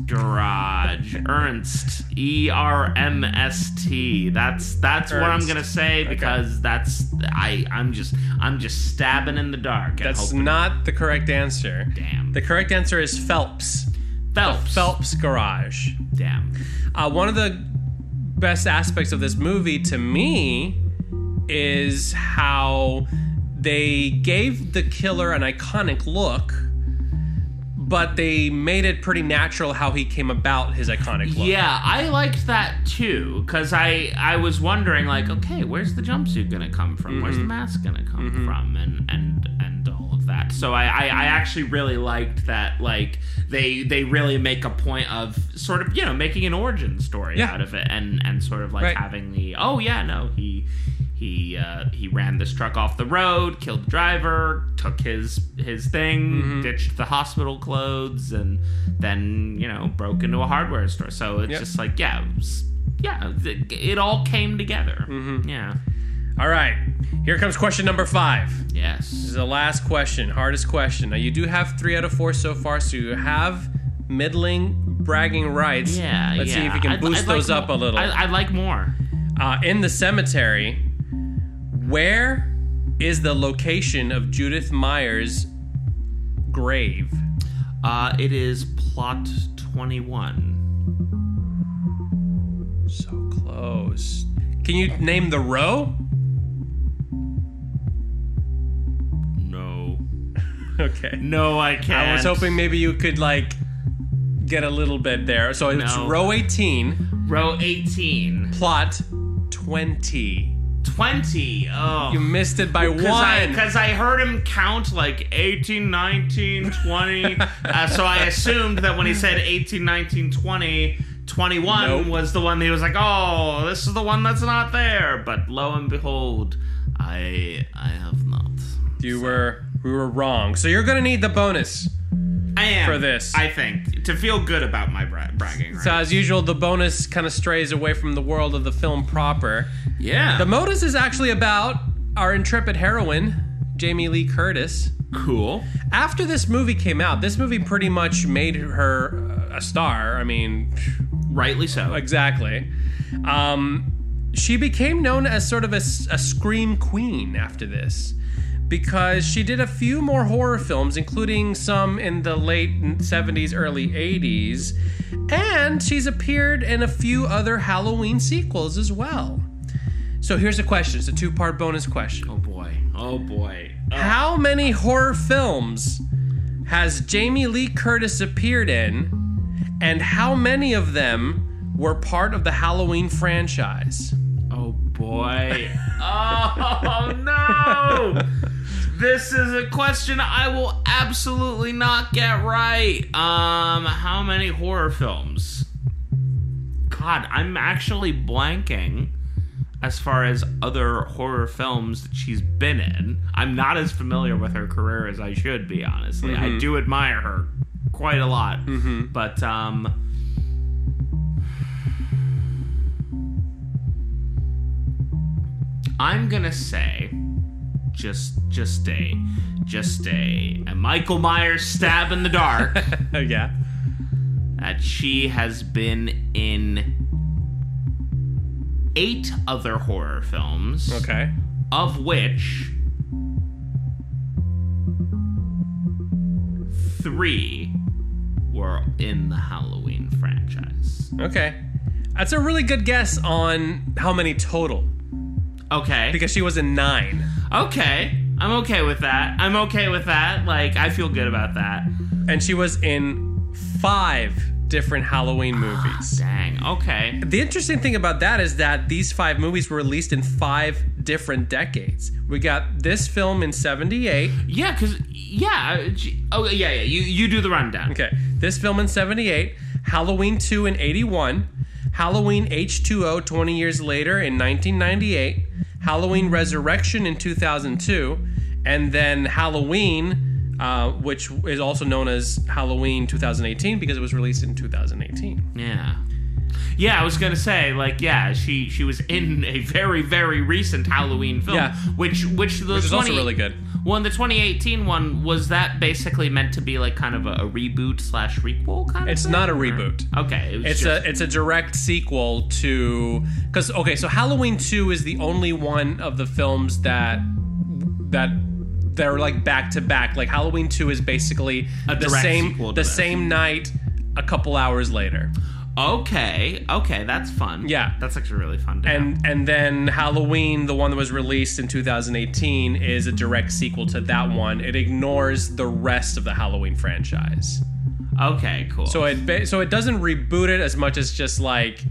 garage. Ernst. E R M S T. That's that's what I'm gonna say because that's I I'm just I'm just stabbing in the dark. That's not the correct answer. Damn. The correct answer is Phelps. Phelps. Phelps garage. Damn. Uh, one of the best aspects of this movie to me is how they gave the killer an iconic look, but they made it pretty natural how he came about his iconic look. Yeah, I liked that too because I I was wondering like, okay, where's the jumpsuit gonna come from? Where's the Mm-hmm. mask gonna come from? And and and all of that. So I, I I actually really liked that. Like they they really make a point of sort of you know making an origin story Yeah. out of it and and sort of like Right. having the oh yeah no he he uh, he ran this truck off the road, killed the driver, took his his thing, ditched the hospital clothes, and then you know broke into a hardware store. So it's Yep. just like yeah, it was, yeah, it, it all came together. Yeah. All right. Here comes question number five. Yes. This is the last question, hardest question. Now, you do have three out of four so far, so you have middling bragging rights. Yeah. Let's see if you can I'd- boost I'd like those up a little. I, I'd like more. uh, in the cemetery, where is the location of Judith Myers' grave? Uh, it is plot twenty one. So close. Can you name the row? No. <laughs> Okay. No, I can't. I was hoping maybe you could like get a little bit there. So it's No. row 18, row eighteen. plot 20. 20. Oh. You missed it by one. Because I, I heard him count like 18, 19, 20. <laughs> uh, so I assumed that when he said 18, 19, 20, 21 Nope. was the one that he was like, oh, this is the one that's not there. But lo and behold, I I have not. you were we were wrong. So you're gonna need the bonus. I am. For this. I think. To feel good about my bra- bragging. Right? So as usual, the bonus kind of strays away from the world of the film proper. yeah. The bonus is actually about our intrepid heroine, Jamie Lee Curtis. cool. After this movie came out, this movie pretty much made her a star. I mean, Rightly so. exactly. Um, she became known as sort of a scream queen after this because she did a few more horror films, including some in the late 70s, early 80s, and she's appeared in a few other Halloween sequels as well. So here's a question it's a two part bonus question. oh boy. Oh boy. Oh. How many horror films has Jamie Lee Curtis appeared in, and how many of them were part of the Halloween franchise? Oh boy. <laughs> oh no! This is a question I will absolutely not get right. Um, how many horror films? God, I'm actually blanking as far as other horror films that she's been in. I'm not as familiar with her career as I should be, honestly. I do admire her quite a lot. But um I'm gonna say just just stay, just stay. a Michael Myers stab in the dark <laughs> yeah. that she has been in eight other horror films, Okay. of which three were in the Halloween franchise. Okay. That's a really good guess on how many total, Okay. because she was in nine. Okay. I'm okay with that. I'm okay with that. Like, I feel good about that. And she was in five different Halloween ah, movies. Dang. Okay. The interesting thing about that is that these five movies were released in five different decades. We got this film in 78. Yeah, because, yeah. Oh, yeah, yeah. You, you do the rundown. Okay. This film in 78, Halloween 2 in 81, Halloween H2O 20 years later in 1998, Halloween Resurrection in 2002, and then Halloween, uh, which is also known as Halloween 2018 because it was released in 2018. Yeah. Yeah, I was gonna say, like, yeah, she she was in a very very recent Halloween film, Yeah. which which the Which is also really good. Well, in the 2018 one was that basically meant to be like kind of a, a reboot slash requel kind of. It's not a reboot. Okay, it was It's just, a it's a direct sequel to because okay, so Halloween two is the only one of the films that that they're like back to back. Like Halloween two is basically A the same the same night, a couple hours later, okay. Okay, that's fun. Yeah. that's actually really fun. To and and then Halloween, the one that was released in 2018, is a direct sequel to that one. It ignores the rest of the Halloween franchise. okay, cool. So it so it doesn't reboot it as much as just like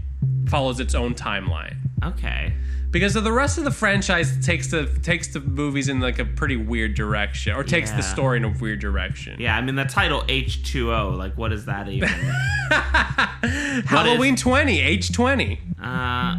follows its own timeline. okay, because of the rest of the franchise takes the takes the movies in like a pretty weird direction or takes Yeah. the story in a weird direction yeah. I mean, the title H two O. Like, what is that even? <laughs> halloween 20 age 20 uh,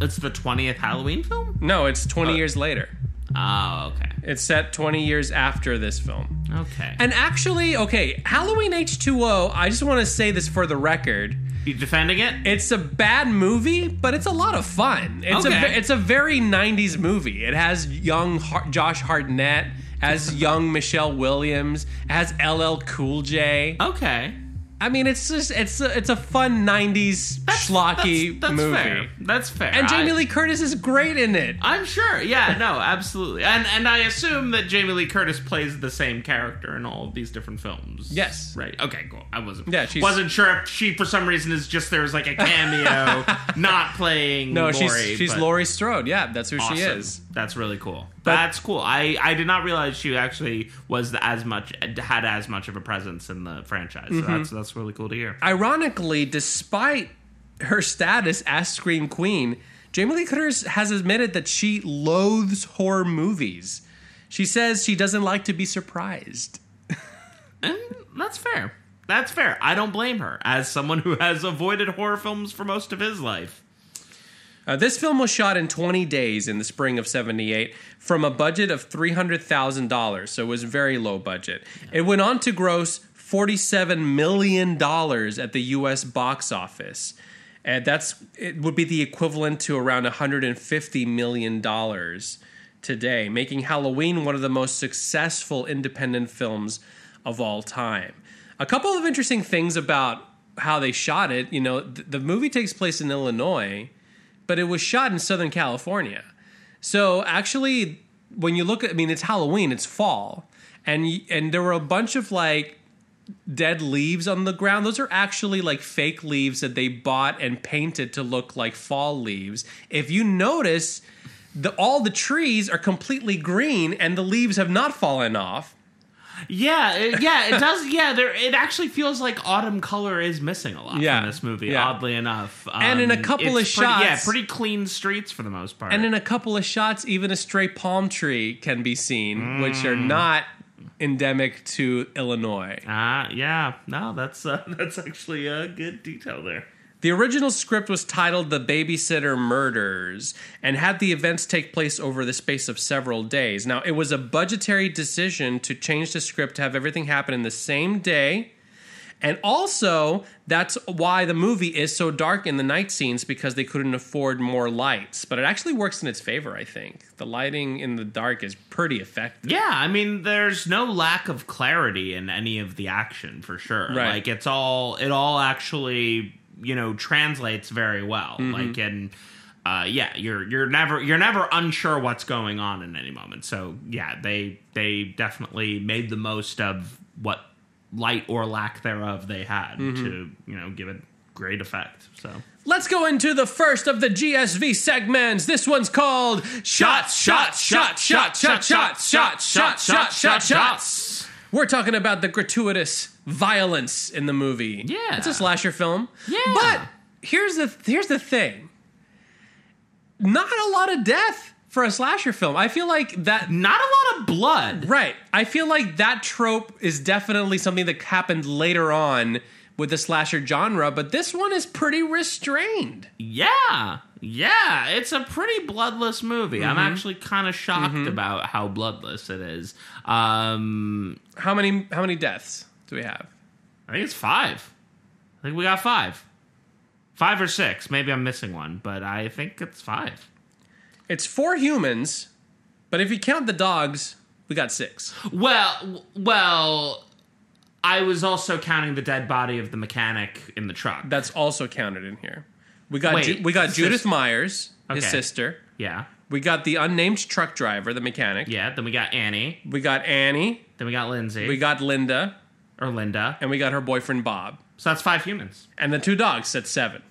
It's the twentieth Halloween film. No, it's 20 years later. Oh, okay, It's set 20 years after this film. okay. And actually, okay, Halloween H2O, I just want to say this for the record. you defending it? It's a bad movie, but it's a lot of fun. It's a Okay. ve- it's a very 90s movie. It has young Har- Josh Hartnett, as young Michelle Williams, as LL Cool J. Okay, I mean, it's just it's a, it's a fun 90s schlocky that's, that's movie. fair. That's fair. And Jamie I- Lee Curtis is great in it. I'm sure. Yeah, no, absolutely. And and I assume that Jamie Lee Curtis plays the same character in all of these different films. Yes. Right. Okay, cool. I wasn't Yeah, she's- wasn't sure if she for some reason is just there's like a <laughs> cameo not playing No, Laurie, she's she's Laurie Strode. Yeah, that's who she is. That's really cool. That's cool. I I did not realize she actually was as much had as much of a presence in the franchise. So Mm-hmm. that's that's really cool to hear. Ironically, despite her status as Scream Queen, Jamie Lee Curtis has admitted that she loathes horror movies. She says she doesn't like to be surprised. And that's fair. That's fair. I don't blame her as someone who has avoided horror films for most of his life. Uh, this film was shot in 20 days in the spring of 78 from a budget of $300,000, so it was very low budget. It went on to gross $47 million at the US box office. And that's it would be the equivalent to around $150 million today, making Halloween one of the most successful independent films of all time. A couple of interesting things about how they shot it, you know, th- the movie takes place in Illinois, but it was shot in Southern California. So actually, when you look at, I mean, it's Halloween, it's fall, and and there were a bunch of like dead leaves on the ground. Those are actually like fake leaves that they bought and painted to look like fall leaves. If you notice, the all the trees are completely green and the leaves have not fallen off. Yeah, it, yeah, it does. Yeah, there. It actually feels like autumn color is missing a lot Yeah, from this movie. yeah. Oddly enough, And in a Um, couple of pretty- yeah, shots- pretty clean streets for the most part. And in a couple of shots, even a stray palm tree can be seen, which are not endemic to Illinois. Ah, yeah, no, that's uh, <laughs> that's actually a good detail there. The original script was titled The Babysitter Murders and had the events take place over the space of several days. Now, it was a budgetary decision to change the script to have everything happen in the same day. And also, that's why the movie is so dark in the night scenes because they couldn't afford more lights. But it actually works in its favor, I think. The lighting in the dark is pretty effective. Yeah, I mean, there's no lack of clarity in any of the action for sure. Right. Like it's all it all actually you know translates very well. Mm-hmm. Like and uh, yeah, you're you're never you're never unsure what's going on in any moment. So yeah, they they definitely made the most of what light or lack thereof they had Mm-hmm. to you know give it great effect. So. Let's go into the first of the GSV segments. This one's called Shots, Shots, Shots, Shots, Shots, Shots, Shots, Shots, Shots, Shots, Shots. We're talking about the gratuitous violence in the movie. Yeah. It's a slasher film. Yeah. But here's the here's the thing. Not a lot of death for a slasher film. I feel like that Not a lot of blood. Right. I feel like that trope is definitely something that happened later on with the slasher genre, but this one is pretty restrained. Yeah, yeah, it's a pretty bloodless movie. I'm Mm-hmm. actually kind of shocked about how bloodless it is. Um, How many how many deaths do we have? I think it's five. I think we got five, five or six. Maybe I'm missing one, but I think it's five. It's four humans, but if you count the dogs, we got six. Well, well, I was also counting the dead body of the mechanic in the truck. That's also counted in here. We got Wait, Ju- we got sis- Judith Myers, his Okay. sister. yeah, We got the unnamed truck driver, the mechanic. yeah. Then we got Annie. We got Annie. Then we got Lindsay. We got Linda, or Linda. and we got her boyfriend Bob, So that's five humans. and the two dogs. That's seven.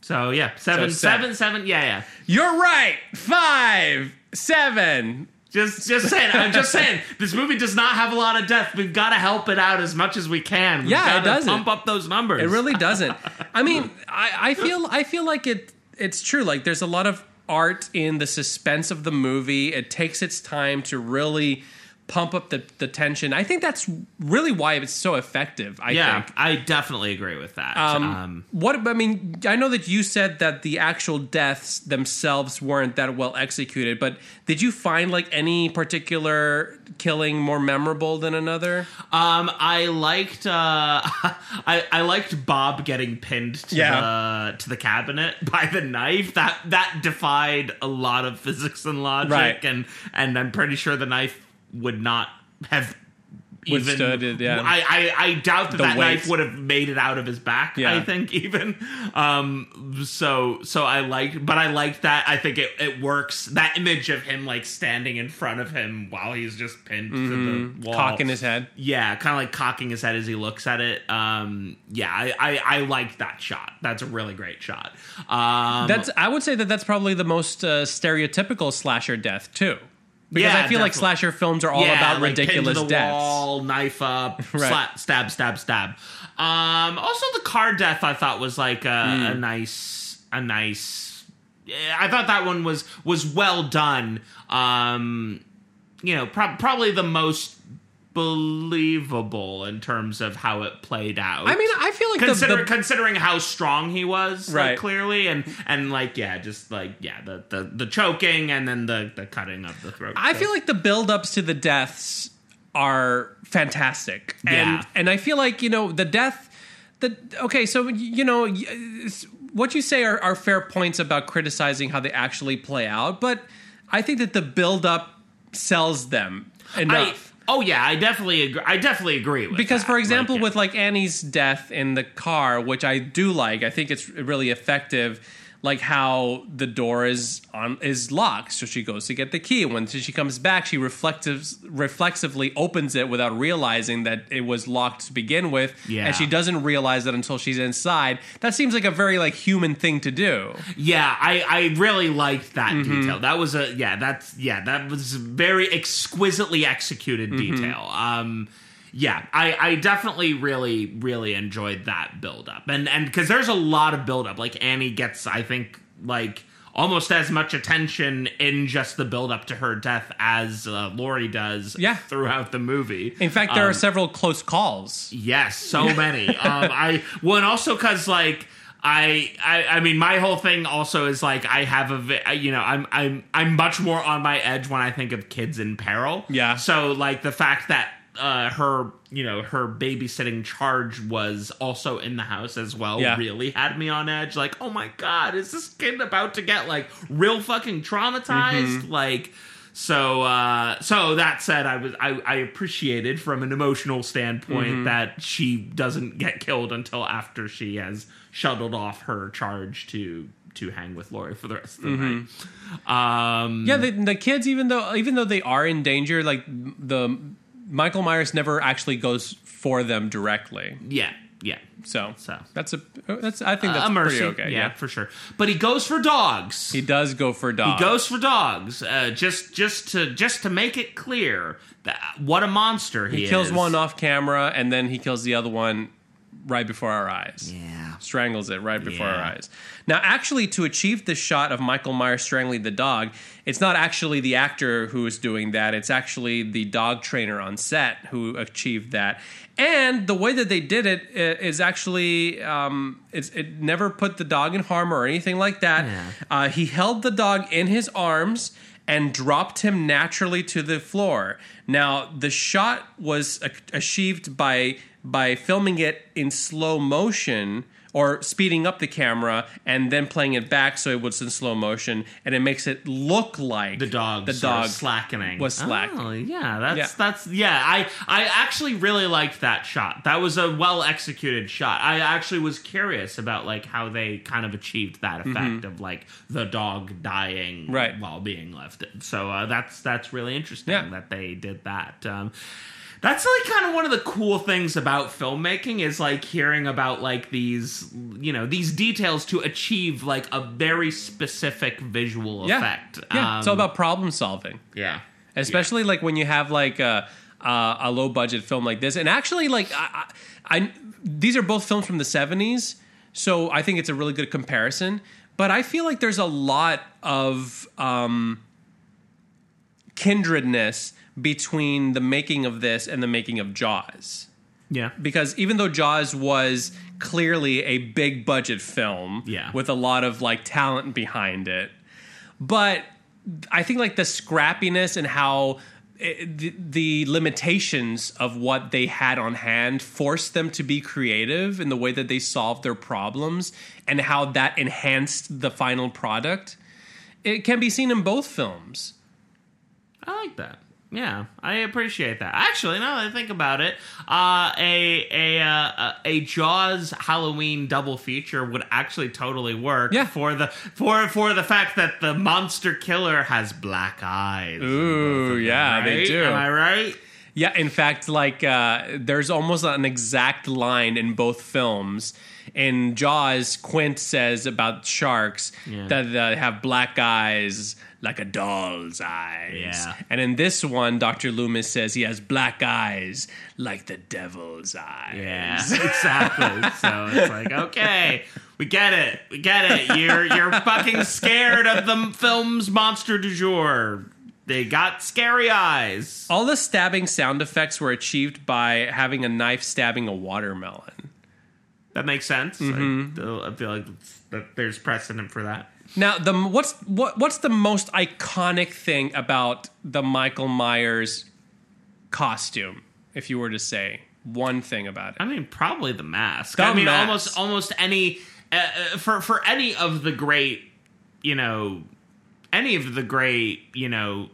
So yeah, seven, So seven. seven, seven. Yeah, yeah. You're right. Five, seven. Just, just saying. I'm just saying. This movie does not have a lot of death. We've got to help it out as much as we can. We've Yeah, it got to doesn't. pump up those numbers. It really doesn't. I mean, I, I feel I feel like it. It's true. Like there's a lot of art in the suspense of the movie. It takes its time to really pump up the, the tension. I think that's really why it's so effective. I yeah, think. I definitely agree with that. Um, Um, what I mean, I know that you said that the actual deaths themselves weren't that well executed, but did you find like any particular killing more memorable than another? Um, I liked uh, <laughs> I I liked Bob getting pinned to Yeah. the to the cabinet <laughs> by the knife. That that defied a lot of physics and logic, Right. and and I'm pretty sure the knife would not have. Even, Withstood it, yeah. I, I, I doubt that The that weight. knife would have made it out of his back. Yeah. I think <laughs> even um so so I like but I like that I think it, it works that image of him like standing in front of him while he's just pinned to the wall Mm-hmm. Cocking his head. yeah, kind of like cocking his head as he looks at it. Um, yeah, I, I, I liked that shot. That's a really great shot. Um, That's I would say that that's probably the most uh, stereotypical slasher death too. Because Yeah, I feel like slasher films are all yeah, about like, ridiculous to the deaths. Wall, knife up, <laughs> Right. stab, stab, stab. Um, also, the car death I thought was like a, a Hmm. nice, a nice. I thought that one was was well done. Um, you know, prob probably the most believable in terms of how it played out. I mean, I feel like the- Consider, the, considering how strong he was, Right. like, clearly, and and like yeah, just like yeah, the the, the choking and then the the cutting of the throat. I So- feel like the build-ups to the deaths are fantastic, and Yeah. and I feel like you know the death. The okay, so you know what you say are, are fair points about criticizing how they actually play out, but I think that the build-up sells them I, enough. Oh yeah, I definitely agree. I definitely agree with because that. for example Like, with like annie's death in the car which i do like i think it's really effective like how the door is on is locked so she goes to get the key and when she comes back she reflective, reflexively opens it without realizing that it was locked to begin with Yeah. and she doesn't realize that until she's inside that seems like a very like human thing to do yeah, I I really liked that Mm-hmm. detail. That was a yeah, that's yeah, that was a very exquisitely executed Mm-hmm. detail. Um yeah, I, I definitely really, really enjoyed that build up. And and because there's a lot of build up. Like Annie gets, I think, like almost as much attention in just the build up to her death as uh, Laurie does Yeah. throughout the movie. in fact there Um, are several close calls Yes, so <laughs> many. um, I well, and also because like I, I, I mean, my whole thing also is like I have a, you know, I'm, I'm, I'm much more on my edge when I think of kids in peril. Yeah. So like the fact that uh, her, you know, her babysitting charge was also in the house as well Yeah. really had me on edge. Like, oh my god, is this kid about to get like real fucking traumatized? Mm-hmm. Like. So, uh, so that said, I was I, I appreciated from an emotional standpoint Mm-hmm. that she doesn't get killed until after she has shuttled off her charge to to hang with Laurie for the rest of the night. Um, Yeah, the, the kids, even though even though they are in danger, like the Michael Myers never actually goes for them directly. yeah, yeah. So, So. that's a that's I think that's a mercy, pretty okay. yeah, Yeah, for sure. But he goes for dogs. he does go for dogs. He goes for dogs. Uh, just just to just to make it clear that what a monster he, He kills one off camera, and then he kills the other one right before our eyes. Yeah. strangles it right before our eyes. Now, actually, to achieve this shot of Michael Myers strangling the dog, it's not actually the actor who is doing that. It's actually the dog trainer on set who achieved that. And the way that they did it is actually um, it's, it never put the dog in harm or anything like that. Yeah. Uh, he held the dog in his arms and dropped him naturally to the floor. Now, the shot was achieved by by filming it in slow motion or speeding up the camera and then playing it back so it was in slow motion and it makes it look like the dog the dog slackening was slacking. Oh, yeah, that's Yeah. that's yeah. I I actually really liked that shot. That was a well executed shot. I actually was curious about like how they kind of achieved that effect of like the dog dying Mm-hmm. Right. while being left. So uh, that's that's really interesting Yeah. that they did that. Um, that's like kind of one of the cool things about filmmaking is like hearing about like these you know these details to achieve like a very specific visual yeah. effect. Yeah, it's all Um, about problem solving. yeah. especially like when you have like a a, a low budget film like this and actually like I, I, I these are both films from the 70s so i think it's a really good comparison but i feel like there's a lot of um kindredness between the making of this and the making of Jaws. Yeah. Because even though Jaws was clearly a big budget film Yeah. with a lot of like talent behind it, but I think like the scrappiness and how eh, the, the limitations of what they had on hand forced them to be creative in the way that they solved their problems and how that enhanced the final product. It can be seen in both films. I like that. Yeah, I appreciate that. Actually, now that I think about it, uh, a a uh, a Jaws Halloween double feature would actually totally work. Yeah. For the for for the fact that the monster killer has black eyes. Ooh, yeah, they do. Am I right? Yeah, in fact, like uh, there's almost an exact line in both films. In Jaws, Quint says about sharks Yeah. that they have black eyes like a doll's eyes. Yeah. And in this one, Dr. Loomis says he has black eyes like the devil's eyes. Yeah, exactly. so it's like, <laughs> okay, we get it, we get it. You're you're fucking scared of the film's monster du jour. They got scary eyes. All the stabbing sound effects were achieved by having a knife stabbing a watermelon. That makes sense. Mm-hmm. I, I feel like that there's precedent for that. Now, the what's what what's the most iconic thing about the Michael Myers costume? If you were to say one thing about it, I mean, probably the mask. The I mean, mask. almost almost any uh, uh, for for any of the great, you know, any of the great, you know,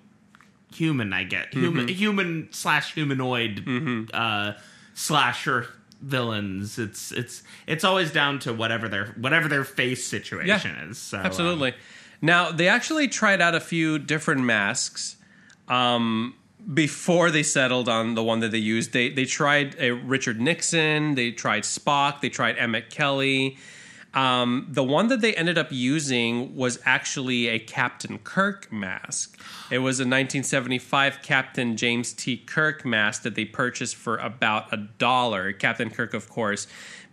human. I get human Mm-hmm. human slash humanoid uh, slasher villains. It's it's it's always down to whatever their whatever their face situation is. So, um, absolutely. now they actually tried out a few different masks. Um, before they settled on the one that they used, they they tried a Richard Nixon, they tried Spock, they tried Emmett Kelly. Um, the one that they ended up using was actually a Captain Kirk mask. It was a 1975 Captain James T. Kirk mask that they purchased for about a dollar. Captain Kirk, of course,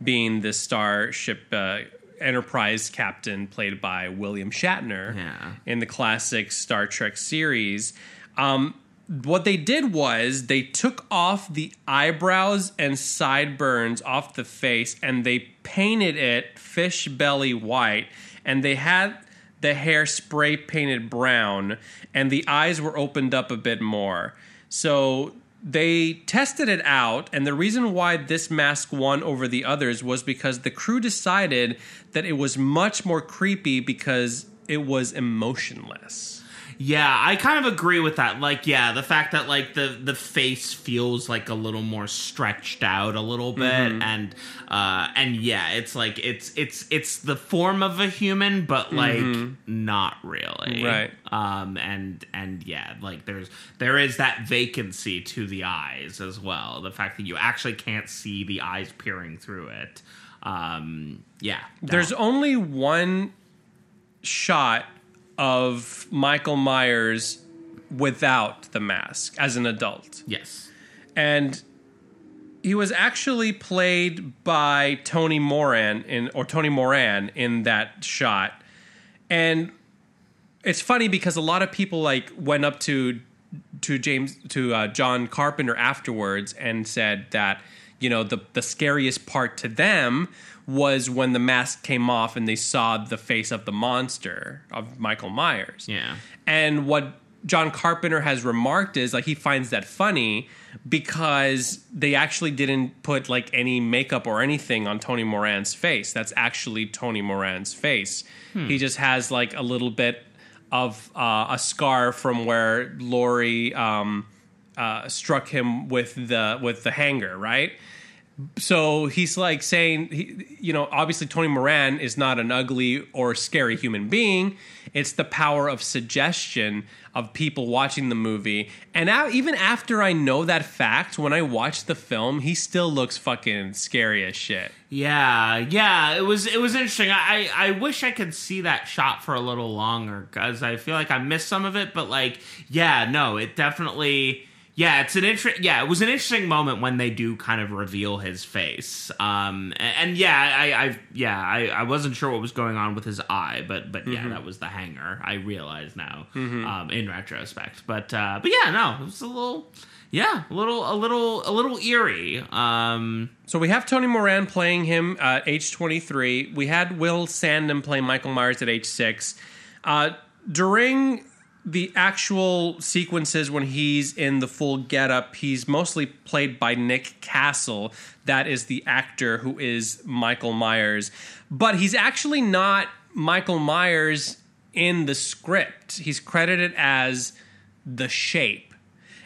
being the Starship uh, Enterprise captain played by William Shatner Yeah. in the classic Star Trek series. Um, what they did was they took off the eyebrows and sideburns off the face and they painted it fish belly white and they had the hair spray painted brown and the eyes were opened up a bit more. So they tested it out, and the reason why this mask won over the others was because the crew decided that it was much more creepy because it was emotionless. Yeah, I kind of agree with that. Like, yeah, the fact that like the the face feels like a little more stretched out a little bit, Mm-hmm. and uh, and yeah, it's like it's it's it's the form of a human, but like not really, Mm-hmm. Right. Um, and and yeah, like there's there is that vacancy to the eyes as well. The fact that you actually can't see the eyes peering through it. Um, yeah, There's only one shot of Michael Myers without the mask as an adult. yes, and he was actually played by Tony Moran in or Tony Moran in that shot. And it's funny because a lot of people like went up to to James to uh, John Carpenter afterwards and said that you know the the scariest part to them was when the mask came off and they saw the face of the monster of Michael Myers. yeah. And what John Carpenter has remarked is like he finds that funny because they actually didn't put like any makeup or anything on Tony Moran's face. That's actually Tony Moran's face. He just has like a little bit of uh, a scar from where Laurie um, uh, struck him with the with the hanger, right? So he's like saying he, you know obviously tony moran is not an ugly or scary human being it's the power of suggestion of people watching the movie and now, even after i know that fact when i watch the film he still looks fucking scary as shit Yeah, yeah, it was it was interesting. I I wish I could see that shot for a little longer because I feel like I missed some of it. But like, yeah, no, it definitely Yeah, it's an inter- Yeah, it was an interesting moment when they do kind of reveal his face. Um, and, and yeah, I, I yeah, I, I wasn't sure what was going on with his eye, but but yeah, that was the hanger. I realize now, um, in retrospect. But uh, but yeah, no, it was a little, yeah, a little, a little, a little eerie. Um, So we have Tony Moran playing him at age 23. We had Will Sandin play Michael Myers at age six. Uh, during the actual sequences when he's in the full getup, he's mostly played by Nick Castle. That is the actor who is Michael Myers. But he's actually not Michael Myers in the script. He's credited as the shape.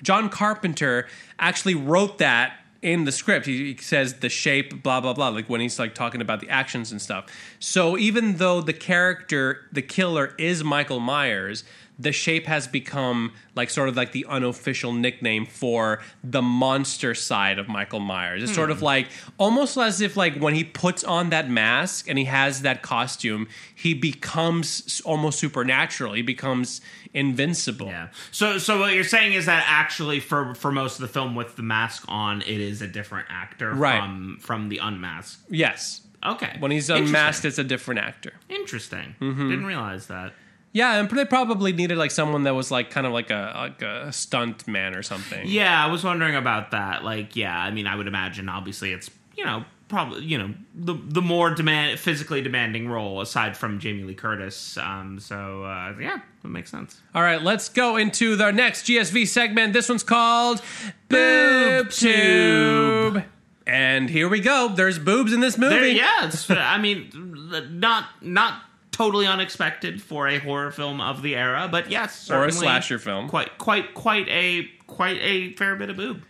John Carpenter actually wrote that in the script. He, he says the shape, blah blah blah, like when he's like talking about the actions and stuff. So even though the character, the killer, is Michael Myers, the shape has become like sort of like the unofficial nickname for the monster side of Michael Myers. It's sort of like almost as if like when he puts on that mask and he has that costume, he becomes almost supernatural. He becomes invincible. yeah. So so what you're saying is that actually for for most of the film with the mask on, it is a different actor Right. from from the unmasked. Yes. Okay. When he's unmasked, it's a different actor. Interesting. Mm-hmm. Didn't realize that. Yeah, and they probably needed like someone that was like kind of like a like a stunt man or something. Yeah, I was wondering about that. Like, yeah, I mean, I would imagine obviously it's you know probably you know the the more demand physically demanding role aside from Jamie Lee Curtis. Um, so uh, yeah, that makes sense. All right, let's go into the next GSV segment. This one's called Boob Tube. And here we go. There's boobs in this movie. There, yeah, I mean, <laughs> not not totally unexpected for a horror film of the era, but yes, Or a slasher film. Quite quite quite a quite a fair bit of boob.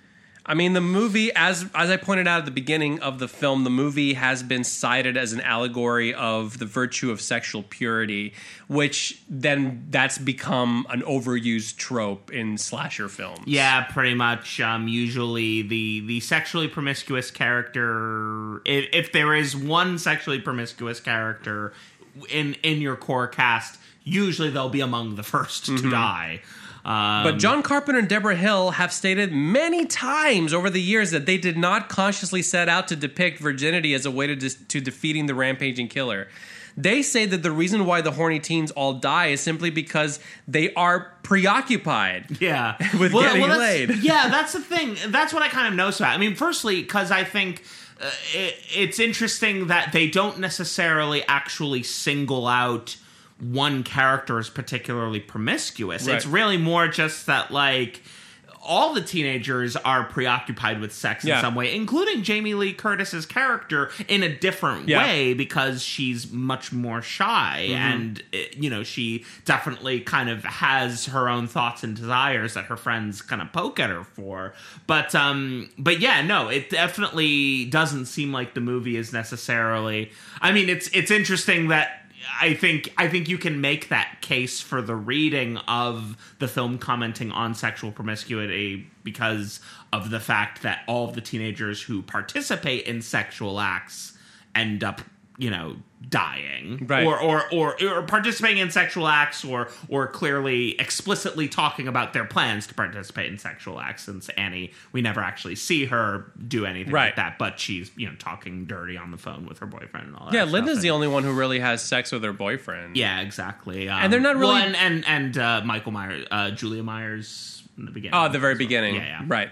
I mean, the movie, as as I pointed out at the beginning of the film, the movie has been cited as an allegory of the virtue of sexual purity, which then that's become an overused trope in slasher films. Yeah, pretty much. Um, usually, the the sexually promiscuous character, if, if there is one sexually promiscuous character in in your core cast, usually they'll be among the 1st to die. Um, But John Carpenter and Debra Hill have stated many times over the years that they did not consciously set out to depict virginity as a way to, dis- to defeating the rampaging killer. They say that the reason why the horny teens all die is simply because they are preoccupied. <laughs> yeah, with getting that's- laid. Yeah, that's the thing. That's what I kind of noticed about. I mean, firstly, because I think. Uh, it, it's interesting that they don't necessarily actually single out one character as particularly promiscuous. Right. It's really more just that like all the teenagers are preoccupied with sex Yeah. in some way, including Jamie Lee Curtis's character in a different Yeah. way because she's much more shy Mm-hmm. and uh, you know she definitely kind of has her own thoughts and desires that her friends kind of poke at her for. But um but yeah, no, it definitely doesn't seem like the movie is necessarily I mean it's it's interesting that I think I think you can make that case for the reading of the film commenting on sexual promiscuity because of the fact that all of the teenagers who participate in sexual acts end up, you know, dying Right. or, or or or participating in sexual acts or or clearly explicitly talking about their plans to participate in sexual acts since Annie we never actually see her do anything Right. like that but she's you know talking dirty on the phone with her boyfriend and all that Yeah. Linda's And- the only one who really has sex with her boyfriend. yeah, exactly. Um, And they're not well, really- and and, and uh, Michael Myers, uh, Julia Myers in the beginning. Oh, the very beginning. Yeah, yeah. Right.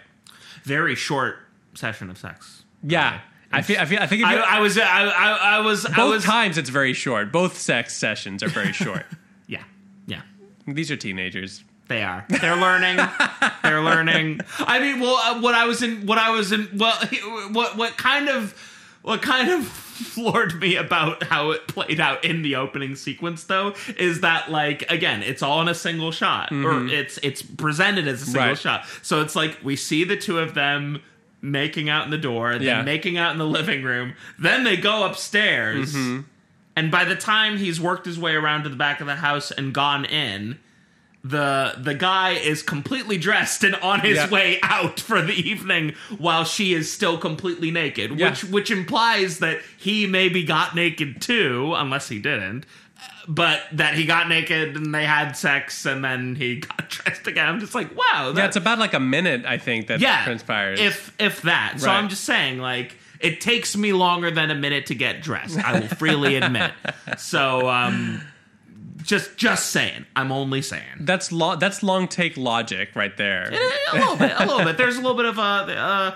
Very short session of sex. Yeah. I feel, I feel. I think if I, I was. I, I, I was. I both was. times it's very short. Both sex sessions are very short. <laughs> Yeah, yeah. These are teenagers. They are. They're learning. They're learning. I mean, well, uh, what I was in, what I was in, well, what what kind of, what kind of <laughs> floored me about how it played out in the opening sequence, though, is that like again, it's all in a single shot, or it's it's presented as a single Right. shot. So it's like we see the two of them making out in the door, then Yeah. making out in the living room, then they go upstairs. Mm-hmm. And by the time he's worked his way around to the back of the house and gone in, the the guy is completely dressed and on his Yeah. way out for the evening while she is still completely naked, Yeah. which which implies that he maybe got naked too, unless he didn't. But that he got naked and they had sex and then he <laughs> got dressed again. I'm just like, wow. Yeah, it's about like a minute, I think, that yeah, transpires. If if that. So I'm just saying, like, it takes me longer than a minute to get dressed. I will freely <laughs> admit. So um, just just saying. I'm only saying. that's lo- that's long take logic right there. a little bit, a little bit. There's a little bit of a, uh, uh,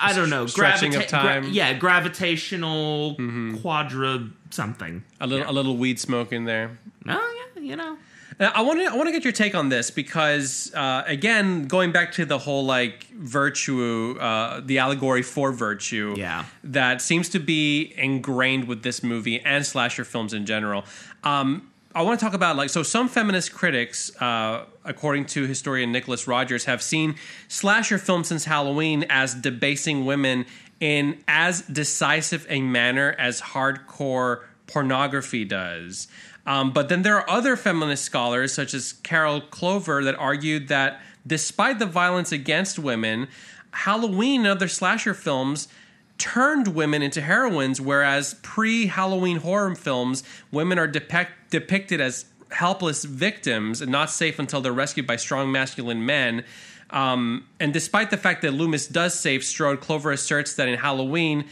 I don't know, Stretching of time. Mm-hmm. yeah, gravitational quadra something. A little a little weed smoke in there. Oh yeah, you know. Uh, I want to I want to get your take on this because uh, again, going back to the whole like virtue, uh, the allegory for virtue, Yeah. that seems to be ingrained with this movie and slasher films in general. Um, I want to talk about like so some feminist critics, uh, according to historian Nicholas Rogers, have seen slasher films since Halloween as debasing women in as decisive a manner as hardcore pornography does. Um, but then there are other feminist scholars, such as Carol Clover, that argued that despite the violence against women, Halloween and other slasher films turned women into heroines, whereas pre Halloween horror films, women are depict- depicted as helpless victims and not safe until they're rescued by strong masculine men. Um, and despite the fact that Loomis does save Strode, Clover asserts that in Halloween,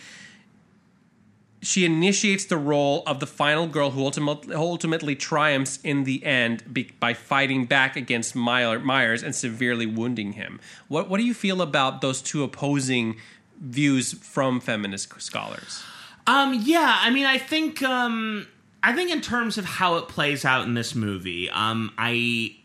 she initiates the role of the final girl who ultimately, ultimately triumphs in the end by fighting back against Myers and severely wounding him. What what do you feel about those two opposing views from feminist scholars? Um, yeah, I mean, I think, um, I think in terms of how it plays out in this movie, um, I,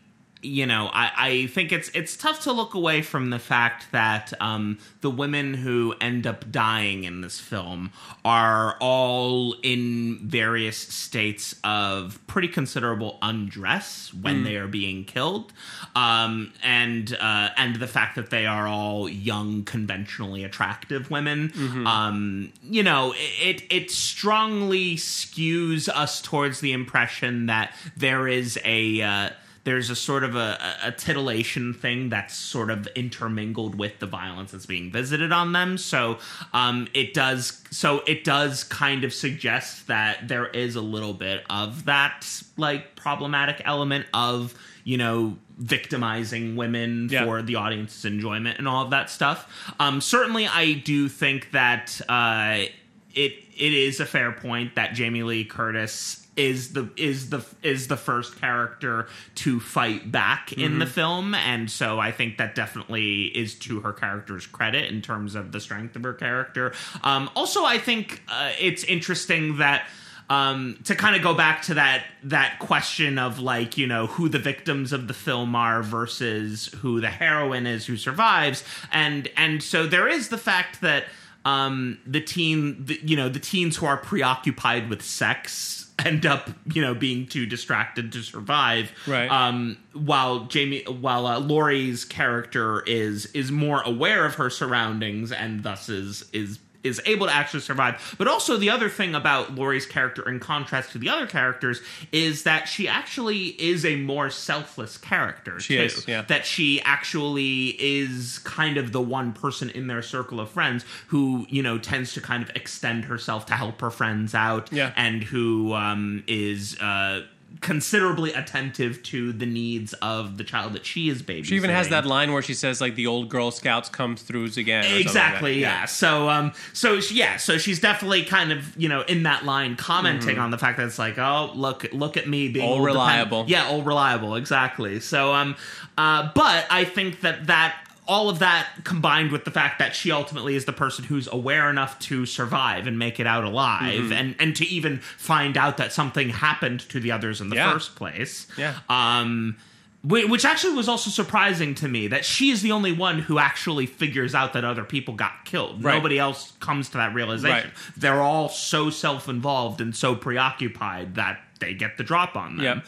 you know, I, I think it's it's tough to look away from the fact that um, the women who end up dying in this film are all in various states of pretty considerable undress when they are being killed, um, and uh, and the fact that they are all young, conventionally attractive women. Um, you know, it it strongly skews us towards the impression that there is a uh, there's a sort of a, a titillation thing that's sort of intermingled with the violence that's being visited on them. So um, it does so it does kind of suggest that there is a little bit of that like problematic element of you know victimizing women Yeah. for the audience's enjoyment and all of that stuff. Um, certainly, I do think that uh, it it is a fair point that Jamie Lee Curtis is the is the is the first character to fight back in the film and so I think that definitely is to her character's credit in terms of the strength of her character. Um, also I think uh, it's interesting that um, to kind of go back to that that question of like you know who the victims of the film are versus who the heroine is who survives and and so there is the fact that um, the teen the, you know the teens who are preoccupied with sex end up you know being too distracted to survive Right. um, while Jamie, while uh, Laurie's character is is more aware of her surroundings and thus is is is able to actually survive. But also the other thing about Laurie's character, in contrast to the other characters, is that she actually is a more selfless character. She too. is, yeah. That she actually is kind of the one person in their circle of friends who you know tends to kind of extend herself to help her friends out, Yeah. and who um, is. Uh, considerably attentive to the needs of the child that she is babysitting. She even has that line where she says like the old Girl Scouts come throughs again. something like exactly yeah. so um so she- yeah so she's definitely kind of you know in that line commenting on the fact that it's like oh look look at me being All a little dependent- reliable. yeah all reliable exactly so um uh but i think that that all of that combined with the fact that she ultimately is the person who's aware enough to survive and make it out alive Mm-hmm. and and to even find out that something happened to the others in the Yeah. first place Yeah. um which actually was also surprising to me that she is the only one who actually figures out that other people got killed. Right. Nobody else comes to that realization. Right. They're all so self-involved and so preoccupied that they get the drop on them. Yep.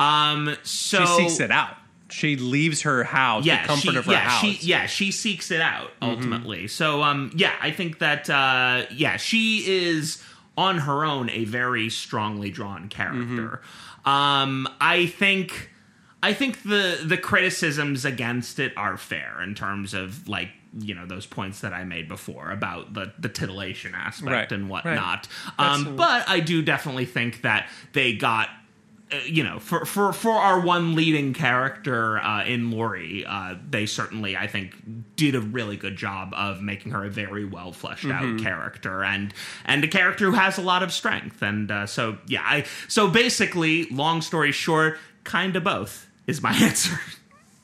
Um so She seeks it out. She leaves her house, yeah, the comfort she, of her yeah, house. She, yeah, she seeks it out ultimately. So, um, yeah, I think that, uh, yeah, she is on her own a very strongly drawn character. Um, I think, I think the the criticisms against it are fair in terms of like you know those points that I made before about the the titillation aspect Right, and whatnot. That's- Um, but I do definitely think that they got. Uh, you know, for, for for our one leading character uh, in Laurie, uh, they certainly, I think, did a really good job of making her a very well fleshed Mm-hmm. out character, and and a character who has a lot of strength. And uh, so, yeah, I so basically, long story short, kind of both is my <laughs> answer.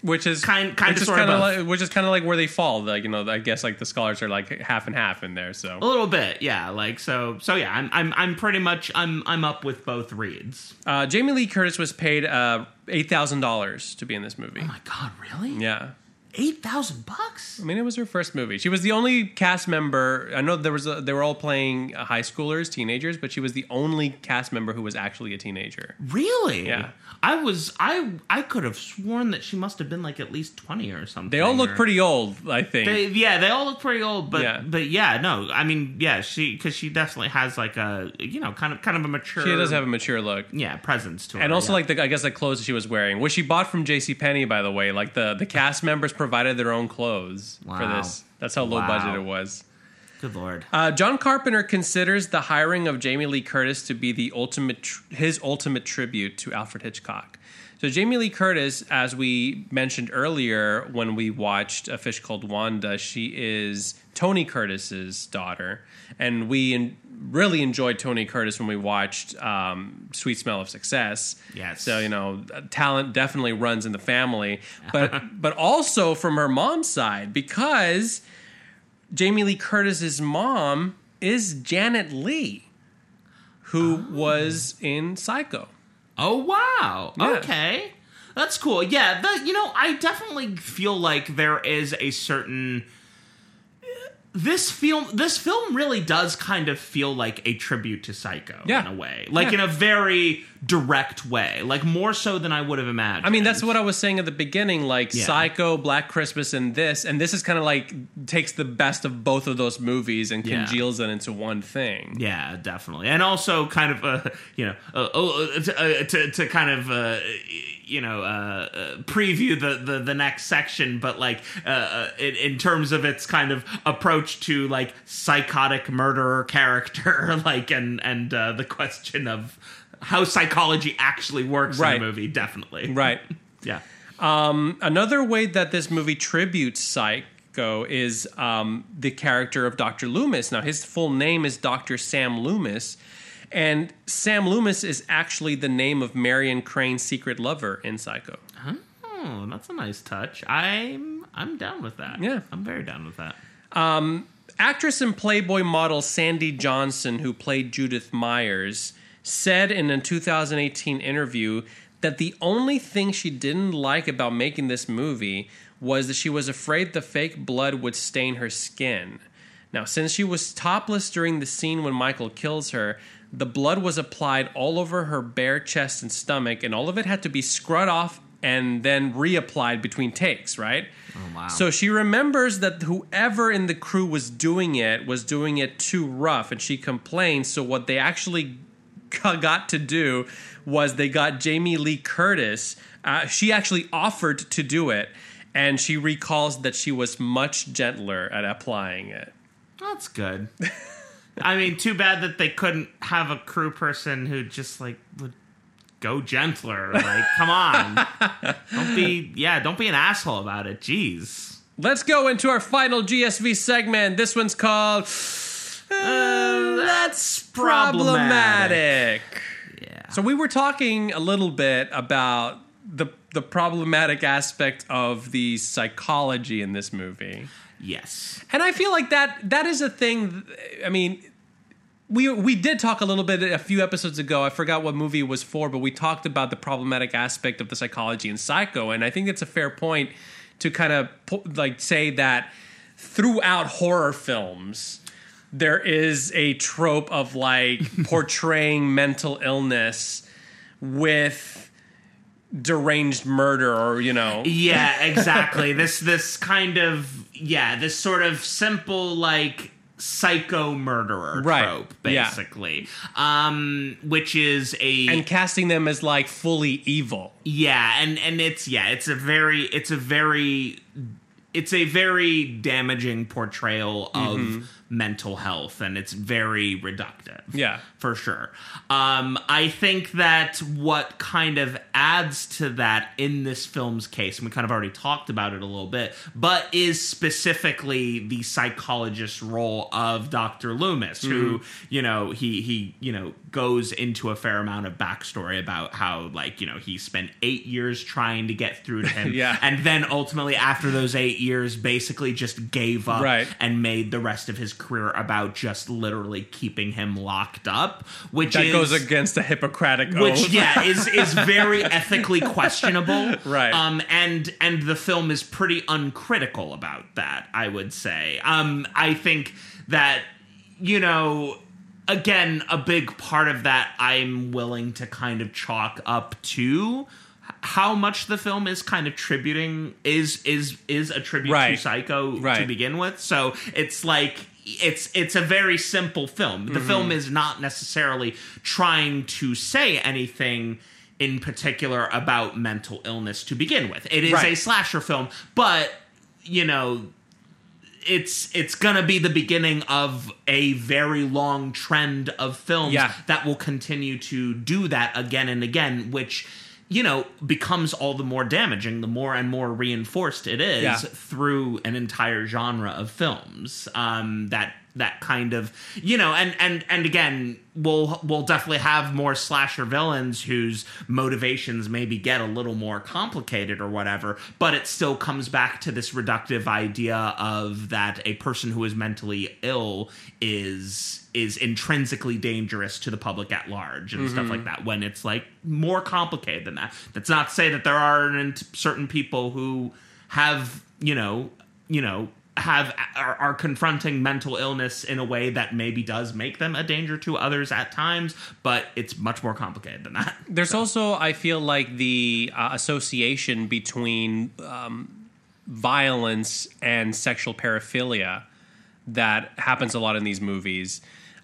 Which is Kind- is sorta kinda like which is kind of like where they fall. Like you know, I guess like the scholars are like half and half in there. So a little bit, yeah. Like so, so yeah. I'm I'm I'm pretty much I'm I'm up with both reads. uh, Jamie Lee Curtis was paid uh, eight thousand dollars to be in this movie. Oh my god, really? Yeah. Eight thousand bucks? I mean, it was her first movie. She was the only cast member. I know there was a, they were all playing high schoolers, teenagers, but she was the only cast member who was actually a teenager. Really? Yeah. I was I I could have sworn that she must have been like at least twenty or something. They all look or- pretty old, I think. They, yeah, they all look pretty old, but Yeah. but yeah, no, I mean, yeah, she because she definitely has like a you know kind of kind of a mature. she does have a mature look. yeah presence to her, And also, yeah. like the, I guess the clothes that she was wearing, which she bought from J.C. Penney, by the way. Like the the cast members provided their own clothes for this. That's how low Wow. budget it was. good lord. Uh, John Carpenter considers the hiring of Jamie Lee Curtis to be the ultimate, tr- his ultimate tribute to Alfred Hitchcock. So Jamie Lee Curtis, as we mentioned earlier when we watched A Fish Called Wanda, she is Tony Curtis's daughter, and we in, really enjoyed Tony Curtis when we watched um, Sweet Smell of Success. Yes. So you know, talent definitely runs in the family, but <laughs> but also from her mom's side because. Jamie Lee Curtis's mom is Janet Leigh, who was in Psycho. Oh wow. Yeah. Okay. That's cool. Yeah, that you know, I definitely feel like there is a certain this film this film really does kind of feel like a tribute to Psycho Yeah. in a way. Like Yeah. in a very direct way. Like more so than I would have imagined. I mean, that's what I was saying at the beginning. Like Yeah. Psycho, Black Christmas, and this, and this is kind of like takes the best of both of those movies and congeals it into one thing. Yeah, definitely, and also kind of uh, you know uh, uh, to, uh, to to kind of uh, you know uh, uh, preview the, the the next section, but like uh, uh, in, in terms of its kind of approach to like psychotic murderer <laughs> character, like and and uh, the question of how psychology actually works Right. in a movie, definitely, <laughs> Right. <laughs> Yeah, um, Another way that this movie tributes Psycho is um, the character of Dr. Loomis. Now, his full name is Dr. Sam Loomis, and Sam Loomis is actually the name of Marion Crane's secret lover in Psycho. oh, that's a nice touch. I'm I'm down with that. Yeah. I'm very down with that. Um, actress and Playboy model Sandy Johnson, who played Judith Myers, said in a 2018 interview that the only thing she didn't like about making this movie was that she was afraid the fake blood would stain her skin. Now, since she was topless during the scene when Michael kills her, the blood was applied all over her bare chest and stomach, and all of it had to be scrubbed off and then reapplied between takes, right? Oh wow. So she remembers that whoever in the crew was doing it was doing it too rough, and she complains. So what they actually <laughs> got to do was they got Jamie Lee Curtis. Uh, she actually offered to do it, and she recalls that she was much gentler at applying it. That's good. <laughs> I mean, too bad that they couldn't have a crew person who just like would go gentler. Like, come on, don't be yeah, don't be an asshole about it. Jeez. Let's go into our final GSV segment. This one's called Uh, that's problematic. problematic. Yeah. So we were talking a little bit about the the problematic aspect of the psychology in this movie. Yes. And I feel like that that is a thing I mean we we did talk a little bit a few episodes ago. I forgot what movie it was for, but we talked about the problematic aspect of the psychology in Psycho, and I think it's a fair point to kind of pu- like say that throughout horror films there is a trope of like <laughs> portraying mental illness with deranged murder or you know Yeah, exactly. this this kind of yeah, this sort of simple like psycho murderer Right. trope, Yeah. basically. Um, which is a and casting them as like fully evil. yeah, and and it's yeah, it's a very it's a very it's a very damaging portrayal of mental health and it's very reductive. Yeah. For sure. Um, I think that what kind of adds to that in this film's case, and we kind of already talked about it a little bit, but is specifically the psychologist role of Dr. Loomis, who, you know, he he, you know, goes into a fair amount of backstory about how, like, you know, he spent eight years trying to get through to <laughs> him. Yeah. And then ultimately after those eight years basically just gave up Right. and made the rest of his career about just literally keeping him locked up, which That is goes against the Hippocratic which oath. yeah is <laughs> is very ethically questionable Right. um and and the film is pretty uncritical about that i would say um i think that you know again a big part of that i'm willing to kind of chalk up to how much the film is kind of tributing is is is a tribute to Right. psycho to begin with so it's like it's it's a very simple film. The mm-hmm. film is not necessarily trying to say anything in particular about mental illness to begin with. It is a slasher film but you know it's it's gonna be the beginning of a very long trend of films Yeah. that will continue to do that again and again which you know becomes all the more damaging the more and more reinforced it is Yeah. through an entire genre of films um that that kind of you know and and and again we'll we'll definitely have more slasher villains whose motivations maybe get a little more complicated or whatever but it still comes back to this reductive idea of that a person who is mentally ill is is intrinsically dangerous to the public at large and stuff like mm-hmm. that when it's like more complicated than that. That's not to say that there aren't certain people who have you know you know have are, are confronting mental illness in a way that maybe does make them a danger to others at times but it's much more complicated than that <laughs> There's also, I feel like, the uh, association between um, violence and sexual paraphilia that happens a lot in these movies.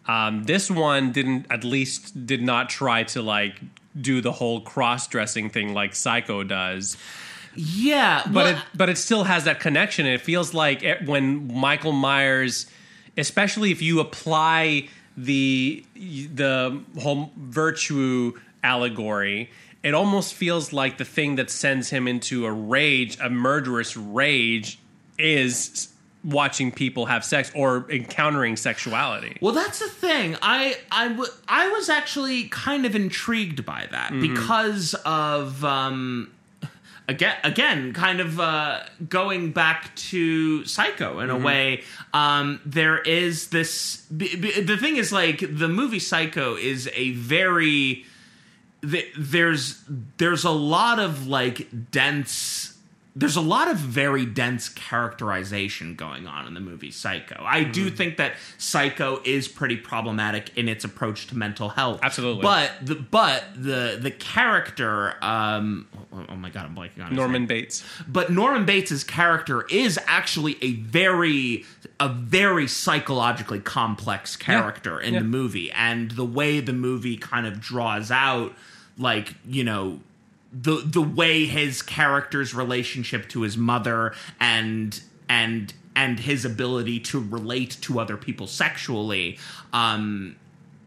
Um, this one didn't, at least, did not try to like do the whole cross-dressing thing like Psycho does. Yeah but it but it still has that connection. And it feels like it, when Michael Myers especially if you apply the the whole virtue allegory it almost feels like the thing that sends him into a rage a murderous rage is watching people have sex or encountering sexuality. Well, that's the thing. I I w- I was actually kind of intrigued by that because of um again again kind of uh going back to Psycho in a way. Um there is this b- b- the thing is like the movie Psycho is a very th- there's there's a lot of like dense there's a lot of very dense characterization going on in the movie Psycho. I do think that Psycho is pretty problematic in its approach to mental health. Absolutely. But the but the the character um oh, oh my god, I'm blanking on Norman. Bates But Norman Bates's character is actually a very a very psychologically complex character in Yeah. the movie and the way the movie kind of draws out like, you know, the the way his character's relationship to his mother and and and his ability to relate to other people sexually um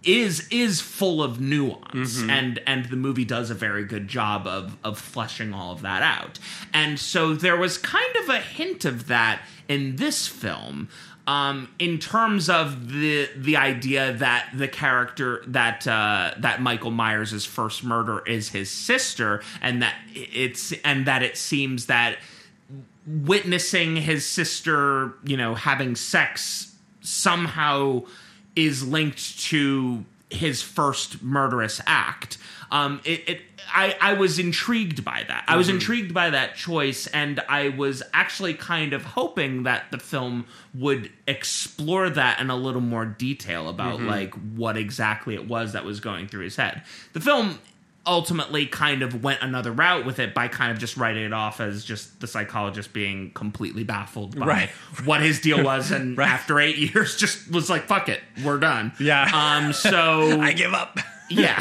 is is full of nuance. And and the movie does a very good job of of fleshing all of that out. And so there was kind of a hint of that in this film um, in terms of the the idea that the character that uh, that Michael Myers' first murder is his sister, and that it's and that it seems that witnessing his sister, you know, having sex somehow is linked to his first murderous act. Um, it, it I, I was intrigued by that. I was intrigued by that choice, and I was actually kind of hoping that the film would explore that in a little more detail about like what exactly it was that was going through his head. The film ultimately kind of went another route with it by kind of just writing it off as just the psychologist being completely baffled by Right. what his deal <laughs> was and Right. after eight years <laughs> just was like fuck it we're done Yeah. um so <laughs> I give up. yeah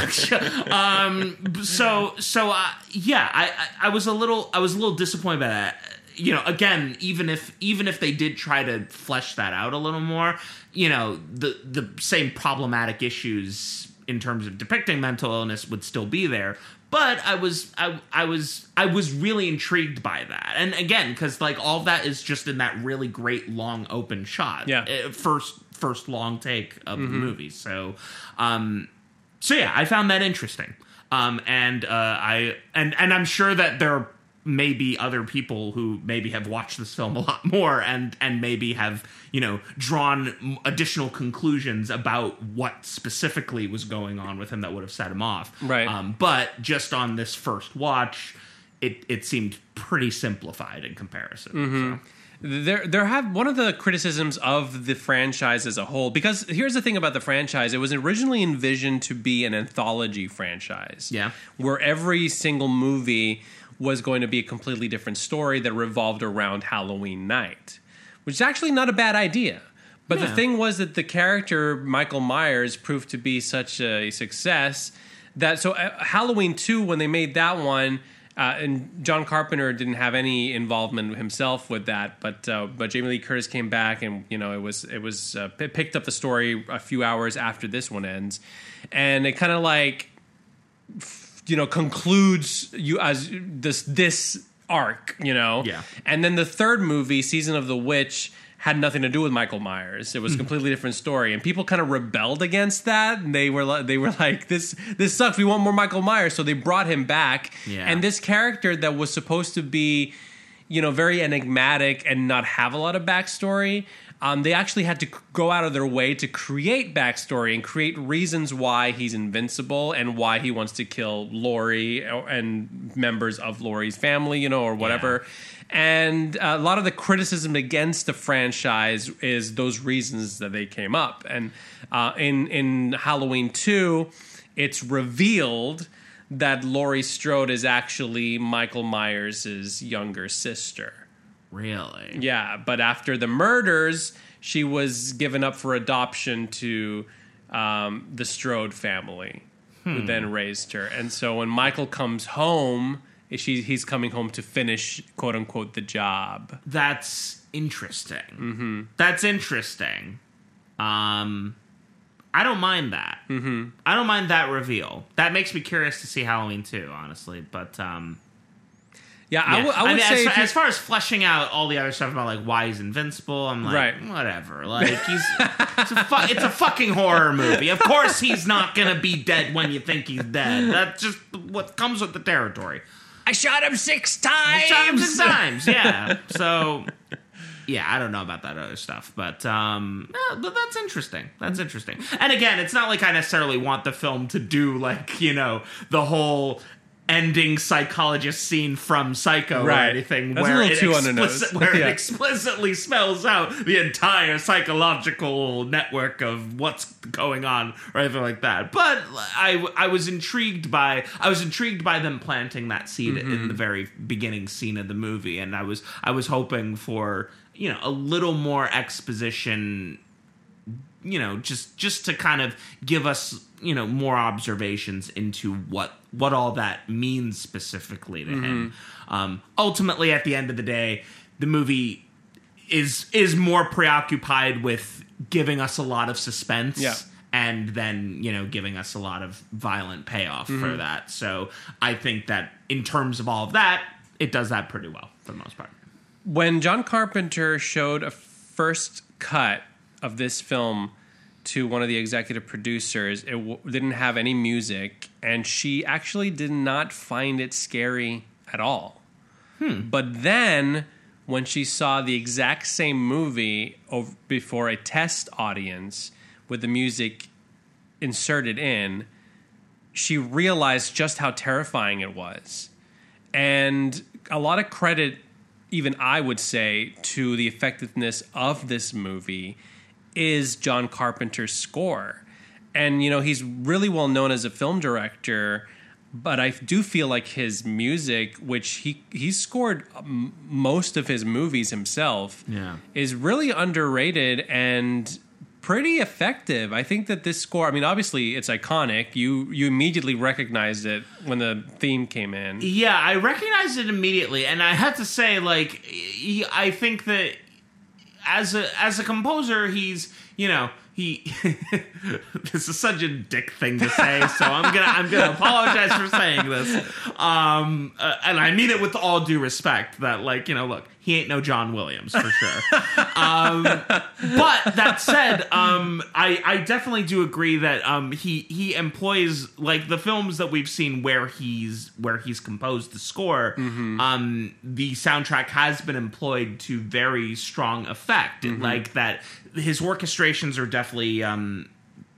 um so so uh, yeah I, I i was a little i was a little disappointed by that you know again even if even if they did try to flesh that out a little more you know the the same problematic issues in terms of depicting mental illness would still be there but i was i, I was i was really intrigued by that and again because like all that is just in that really great long open shot Yeah. uh, first first long take of the movie so um so yeah, I found that interesting. Um, and uh, I and and I'm sure that there may be other people who maybe have watched this film a lot <laughs> more and and maybe have you know drawn additional conclusions about what specifically was going on with him that would have set him off. Right. Um, but just on this first watch, it it seemed pretty simplified in comparison. So. there there have one of the criticisms of the franchise as a whole because here's the thing about the franchise it was originally envisioned to be an anthology franchise Yeah. where every single movie was going to be a completely different story that revolved around Halloween night which is actually not a bad idea. But the thing was that the character Michael Myers proved to be such a success that so uh, Halloween 2 when they made that one uh, and John Carpenter didn't have any involvement himself with that, but uh, but Jamie Lee Curtis came back, and you know it was it was uh, p- picked up the story a few hours after this one ends, and it kind of like you know concludes you as this this arc, you know, Yeah. and then the third movie, Season of the Witch, had nothing to do with Michael Myers. It was a hmm. completely different story, and people kind of rebelled against that. And they were like, they were like, this this sucks. We want more Michael Myers, so they brought him back. Yeah. And this character that was supposed to be, you know, very enigmatic and not have a lot of backstory. Um, they actually had to c- go out of their way to create backstory and create reasons why he's invincible and why he wants to kill Laurie or- and members of Laurie's family, you know, or whatever. And a lot of the criticism against the franchise is those reasons that they came up. And uh, in in Halloween two, it's revealed that Laurie Strode is actually Michael Myers' younger sister. Really? Yeah, but after the murders, she was given up for adoption to um, the Strode family, who then raised her. And so when Michael comes home, she, he's coming home to finish, quote unquote, the job. That's interesting. Mm-hmm. That's interesting. Um, I don't mind that. Mm-hmm. I don't mind that reveal. That makes me curious to see Halloween two, honestly. But um, Yeah, I would- I mean, say as, if fa- you- as far as fleshing out all the other stuff about like why he's invincible, I'm like, Right. whatever. Like he's <laughs> it's a, fu- it's a fucking horror movie. Of course, he's not gonna be dead when you think he's dead. That's just what comes with the territory. I shot him six times. Shot him six times. Yeah. <laughs> So, yeah, I don't know about that other stuff, but um, yeah, but that's interesting. That's interesting. And again, it's not like I necessarily want the film to do like you know the whole ending psychologist scene from Psycho Right. or anything That's <laughs> where it too on explicit- where Yeah. it explicitly spells out the entire psychological network of what's going on or anything like that. But I I was intrigued by I was intrigued by them planting that seed Mm-hmm. in the very beginning scene of the movie, and I was I was hoping for you know a little more exposition you know just just to kind of give us you know more observations into what what all that means specifically to him Mm-hmm. um ultimately at the end of the day the movie is is more preoccupied with giving us a lot of suspense Yeah. and then you know giving us a lot of violent payoff Mm-hmm. for that so i think that in terms of all of that it does that pretty well for the most part when John Carpenter showed a first cut of this film to one of the executive producers, it w- didn't have any music, and she actually did not find it scary at all. Hmm. But then, when she saw the exact same movie ov- before a test audience with the music inserted in, she realized just how terrifying it was. And a lot of credit, even I would say, to the effectiveness of this movie is John Carpenter's score. And, you know, he's really well known as a film director. but I do feel like his music, which he he scored most of his movies himself, Yeah. is really underrated and pretty effective. I think that this score, I mean, obviously it's iconic. You you immediately recognized it when the theme came in. Yeah, I recognized it immediately, and I have to say, like, I think that as a as a composer, he's you know he. <laughs> this is such a dick thing to say, so I'm gonna I'm gonna <laughs> apologize for saying this, um, uh, and I mean it with all due respect. That like you know, look, he ain't no John Williams for sure. um, but that said, um, I I definitely do agree that um, he he employs like the films that we've seen where he's where he's composed the score. Um, the soundtrack has been employed to very strong effect. Like that, his orchestrations are definitely. Um,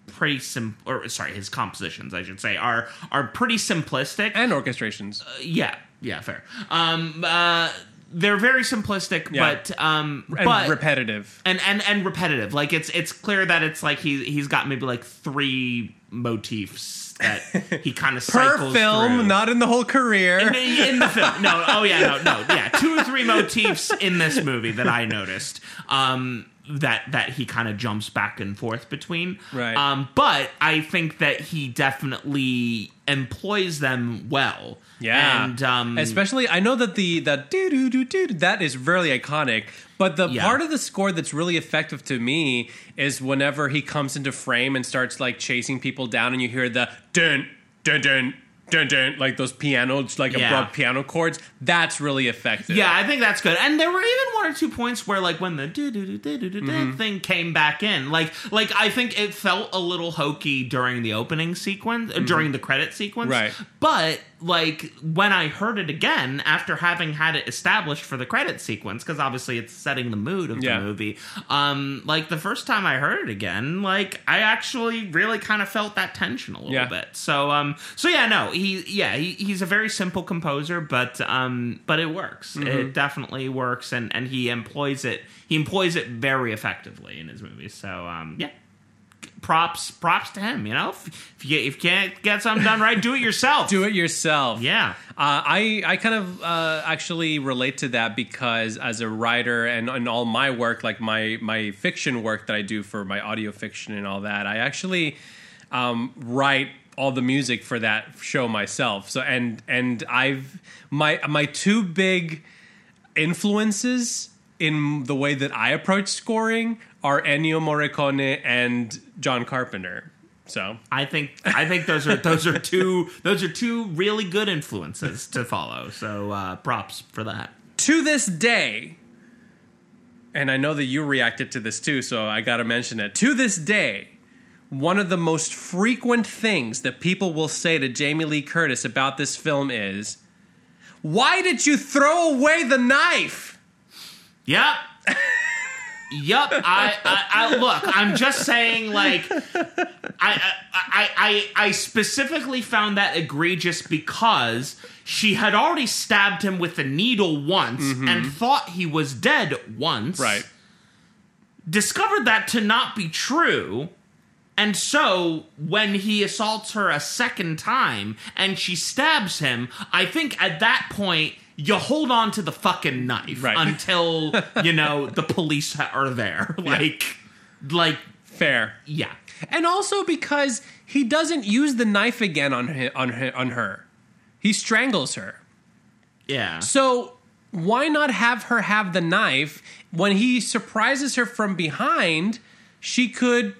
pretty sim or sorry his compositions i should say are are pretty simplistic And orchestrations. yeah, yeah, fair. Um, uh, they're very simplistic, Yeah. but um, and but repetitive. and and and repetitive. Like it's it's clear that it's like he he's got maybe like three motifs that he <laughs> kind of Per cycles film, through. not in the whole career. in, in the film. No, oh yeah, no, no, yeah, <laughs> two or three motifs in this movie that I noticed. Um, that that he kind of jumps back and forth between. Right. Um, but I think that he definitely employs them well. Yeah, And um, especially I know that the the do do do do that is really iconic. But the Yeah. part of the score that's really effective to me is whenever he comes into frame and starts like chasing people down, and you hear the dun dun dun dun dun like those pianos, like Yeah. abrupt piano chords. That's really effective. Yeah, I think that's good. And there were even one or two points where, like, when the do do do do do do Mm-hmm. thing came back in, like, like I think it felt a little hokey during the opening sequence, uh, during the credit sequence. Mm-hmm. Right. But like when I heard it again after having had it established for the credit sequence, because obviously it's setting the mood of Yeah. the movie. Um, like the first time I heard it again, like I actually really kind of felt that tension a little Yeah. bit. So, um, so yeah, no, he, yeah, he, he's a very simple composer, but, um, but it works. Mm-hmm. It definitely works, and and he employs it. He employs it very effectively in his movies. So, um, yeah. Props, props to him. You know, if, if you if you can't get something done right, do it yourself. <laughs> Do it yourself. Yeah. Uh, I I kind of uh, actually relate to that because as a writer and in all my work, like my my fiction work that I do for my audio fiction and all that, I actually um, write all the music for that show myself. So and and I've my my two big influences in the way that I approach scoring are Ennio Morricone and John Carpenter. So I think I think those are those are two those are two really good influences to follow. So uh, props for that. to this day, and I know that you reacted to this too, so I got to mention it. To this day, one of the most frequent things that people will say to Jamie Lee Curtis about this film is, "Why did you throw away the knife?" Yep. Yup, I, I, I look. I'm just saying, like, I, I, I, I, I specifically found that egregious because she had already stabbed him with a needle once mm-hmm. and thought he was dead once. Right. Discovered that to not be true, and so when he assaults her a second time and she stabs him, I think at that point you hold on to the fucking knife Right. until <laughs> you know the police are there. Like, like Fair. yeah, And also because he doesn't use the knife again on hi- on on her. He strangles her. yeah. So why not have her have the knife when he surprises her from behind? She could.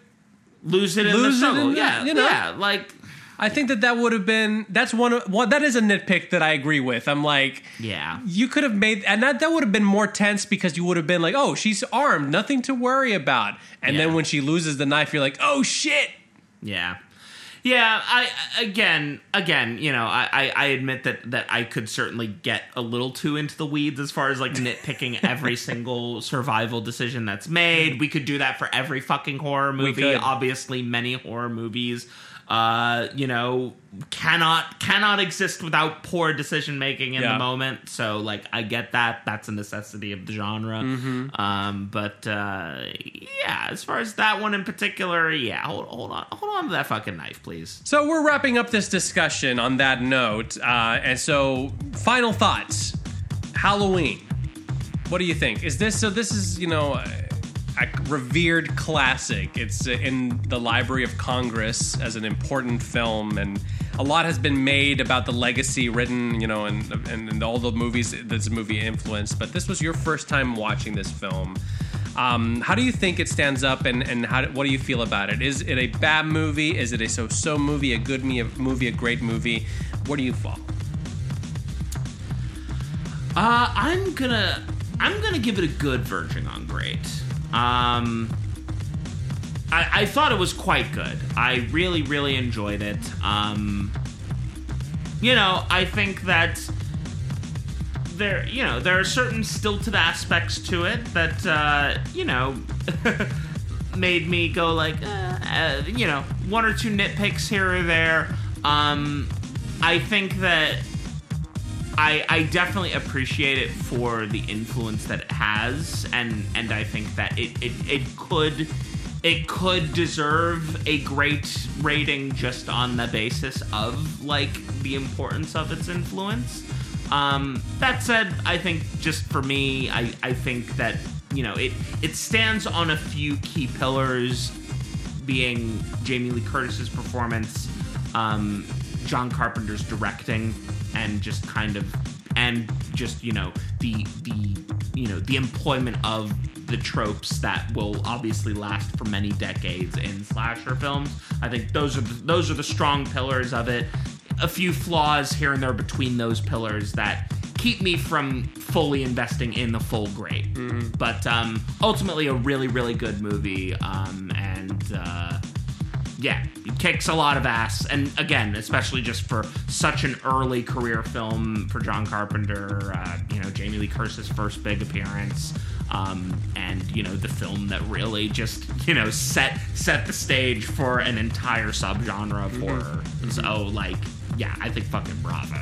Lose it in Lose it the struggle. in the- yeah, you know? yeah. Like, I think that that would have been. That's one. Of, well, that is a nitpick that I agree with. I'm like, yeah. you could have made, and that that would have been more tense because you would have been like, oh, she's armed, nothing to worry about. And Yeah. then when she loses the knife, you're like, oh shit. Yeah. Yeah, I again, again, you know, I, I, I admit that that I could certainly get a little too into the weeds as far as like nitpicking <laughs> every single survival decision that's made. We could do that for every fucking horror movie. Obviously, many horror movies uh, you know, cannot cannot exist without poor decision making in Yeah. the moment. So like I get that. That's a necessity of the genre. Mm-hmm. Um, but uh, yeah, as far as that one in particular, yeah, hold, hold on, hold on to that fucking knife, please. So we're wrapping up this discussion on that note, uh, and so final thoughts. Halloween. What do you think? Is this so? This is you know a, revered classic. It's in the Library of Congress as an important film, and a lot has been made about the legacy written, you know, and and, and all the movies this movie influenced. But this was your first time watching this film. Um, how do you think it stands up, and and how what do you feel about it? Is it a bad movie? Is it a so-so movie? A good movie? A great movie? Where do you fall? Uh, I'm gonna I'm gonna give it a good verging on great. Um, I, I thought it was quite good. I really really enjoyed it. Um, you know, I think that there you know there are certain stilted aspects to it that uh, you know <laughs> made me go like uh, uh, you know one or two nitpicks here or there. Um, I think that I, I definitely appreciate it for the influence that it has, and and I think that it, it, it could it could deserve a great rating just on the basis of like the importance of its influence. Um, that said, I think just for me, I, I think that you know it it stands on a few key pillars, being Jamie Lee Curtis's performance, um, John Carpenter's directing, and just kind of and just you know the the you know the employment of the tropes that will obviously last for many decades in slasher films. I think those are the, those are the strong pillars of it. A few flaws here and there between those pillars that keep me from fully investing in the full great. But um, ultimately, a really really good movie. Um, and uh, yeah, it kicks a lot of ass. And again, especially just for such an early career film for John Carpenter, uh, you know, Jamie Lee Curtis's first big appearance. Um, and you know the film that really just you know set set the stage for an entire subgenre of horror. So like, yeah, I think fucking bravo.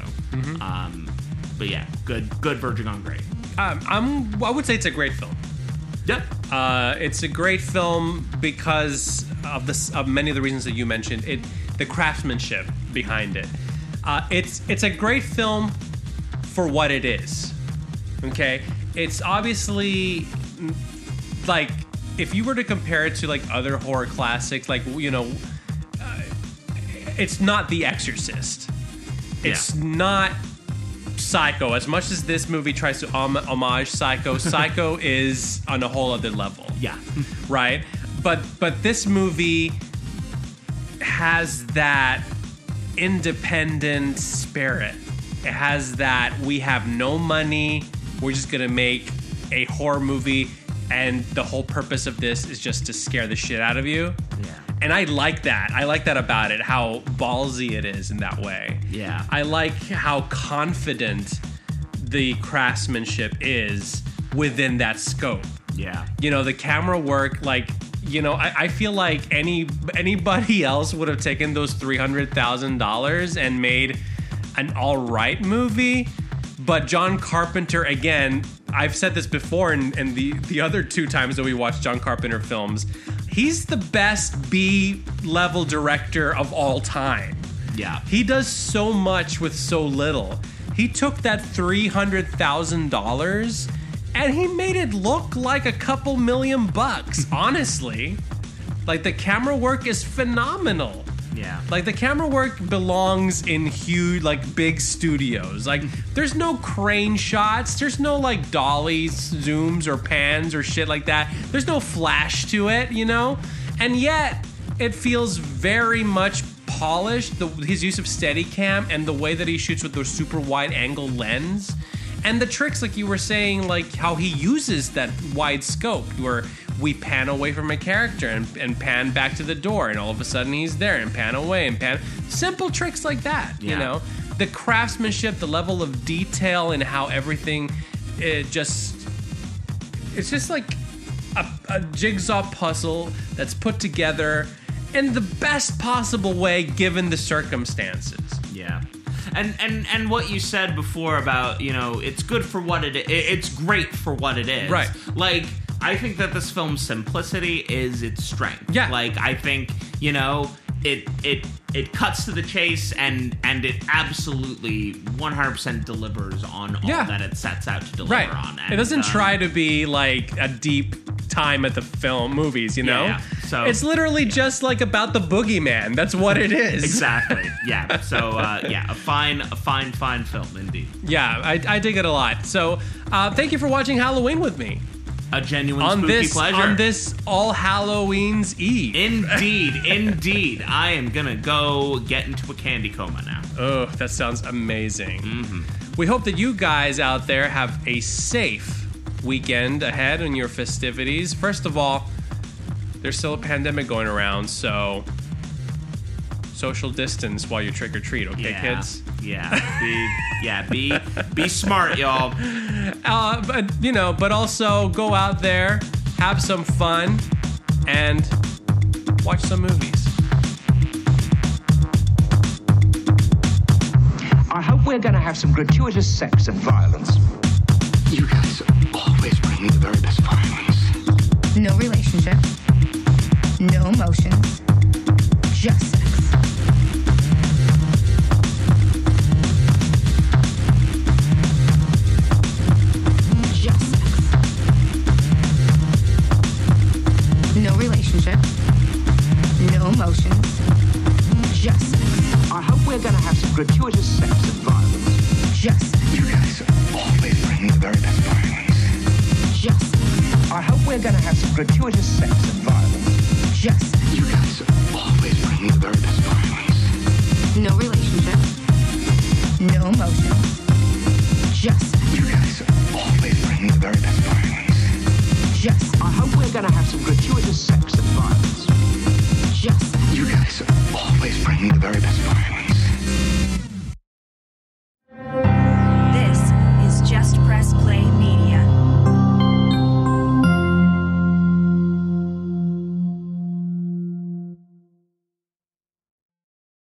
Um, but yeah, good good verging on great. Um, I'm. I would say it's a great film. Yep. Uh, it's a great film because of this of many of the reasons that you mentioned. It the craftsmanship behind it. Uh, it's it's a great film for what it is. Okay, it's obviously mm, like if you were to compare it to like other horror classics, like you know, uh, it's not The Exorcist. It's Yeah. not Psycho. As much as this movie tries to hom- homage Psycho, <laughs> Psycho is on a whole other level Yeah. <laughs> right? But but this movie has that independent spirit. It has that we have no money, we're just gonna make a horror movie, and the whole purpose of this is just to scare the shit out of you. Yeah. And I like that. I like that about it, how ballsy it is in that way. Yeah. I like how confident the craftsmanship is within that scope Yeah. you know the camera work like you know I, I feel like any anybody <laughs> else would have taken those three hundred thousand dollars and made an all right movie but John Carpenter again I've said this before and and the the other two times that we watched John Carpenter films he's the best B level director of all time Yeah. he does so much with so little. He took that three hundred thousand dollars and he made it look like a couple million bucks. <laughs> honestly, like the camera work is phenomenal. Yeah. Like the camera work belongs in huge, like big studios. Like there's no crane shots. There's no like dollies, zooms, or pans or shit like that. There's no flash to it, you know. And yet it feels very much polished. The, his use of Steadicam and the way that he shoots with the super wide angle lens. And the tricks, like you were saying, like how he uses that wide scope, where we pan away from a character and, and pan back to the door, and all of a sudden he's there, and pan away and pan. Simple tricks like that, you know? The craftsmanship, the level of detail, and how everything it just. It's just like a, a jigsaw puzzle that's put together in the best possible way given the circumstances. Yeah. And, and and what you said before about you know it's good for what it is it's great for what it is Right. like I think that this film's simplicity is its strength Yeah. like I think you know it it it cuts to the chase and and it absolutely 100% delivers on all Yeah. that it sets out to deliver Right. on it doesn't um, try to be like a deep time at the film movies, you know? Yeah, so- it's literally just like about the boogeyman. That's what it is. exactly <laughs> yeah so uh, yeah a fine a fine fine film indeed Yeah, I, I dig it a lot. So, uh, thank you for watching Halloween with me a genuine on spooky this pleasure on this All Halloween's Eve. Indeed, <laughs> indeed. I am gonna go get into a candy coma now. Oh, that sounds amazing. Mm-hmm. We hope that you guys out there have a safe weekend ahead in your festivities. First of all, there's still a pandemic going around, so social distance while you trick or treat, okay, yeah, kids? Yeah, <laughs> be, yeah. Be be smart, y'all. Uh, but you know, but also go out there, have some fun, and watch some movies. I hope we're going to have some gratuitous sex and violence. You guys always bring me the very best violence. No relationship. No emotions. Just sex. Just relationship. No emotions. Just sex. I hope we're going to have some gratuitous sex and violence. Just sex. You guys always bring the very best violence. Just sex. I hope we're going to have some gratuitous sex and violence. Just sex. You guys always bring the very best violence. No relationship. No emotions. Just sex. You guys always bring the very best violence. Just. I hope we're going to have some gratuitous sex. Just. You guys always bring me the very best violence.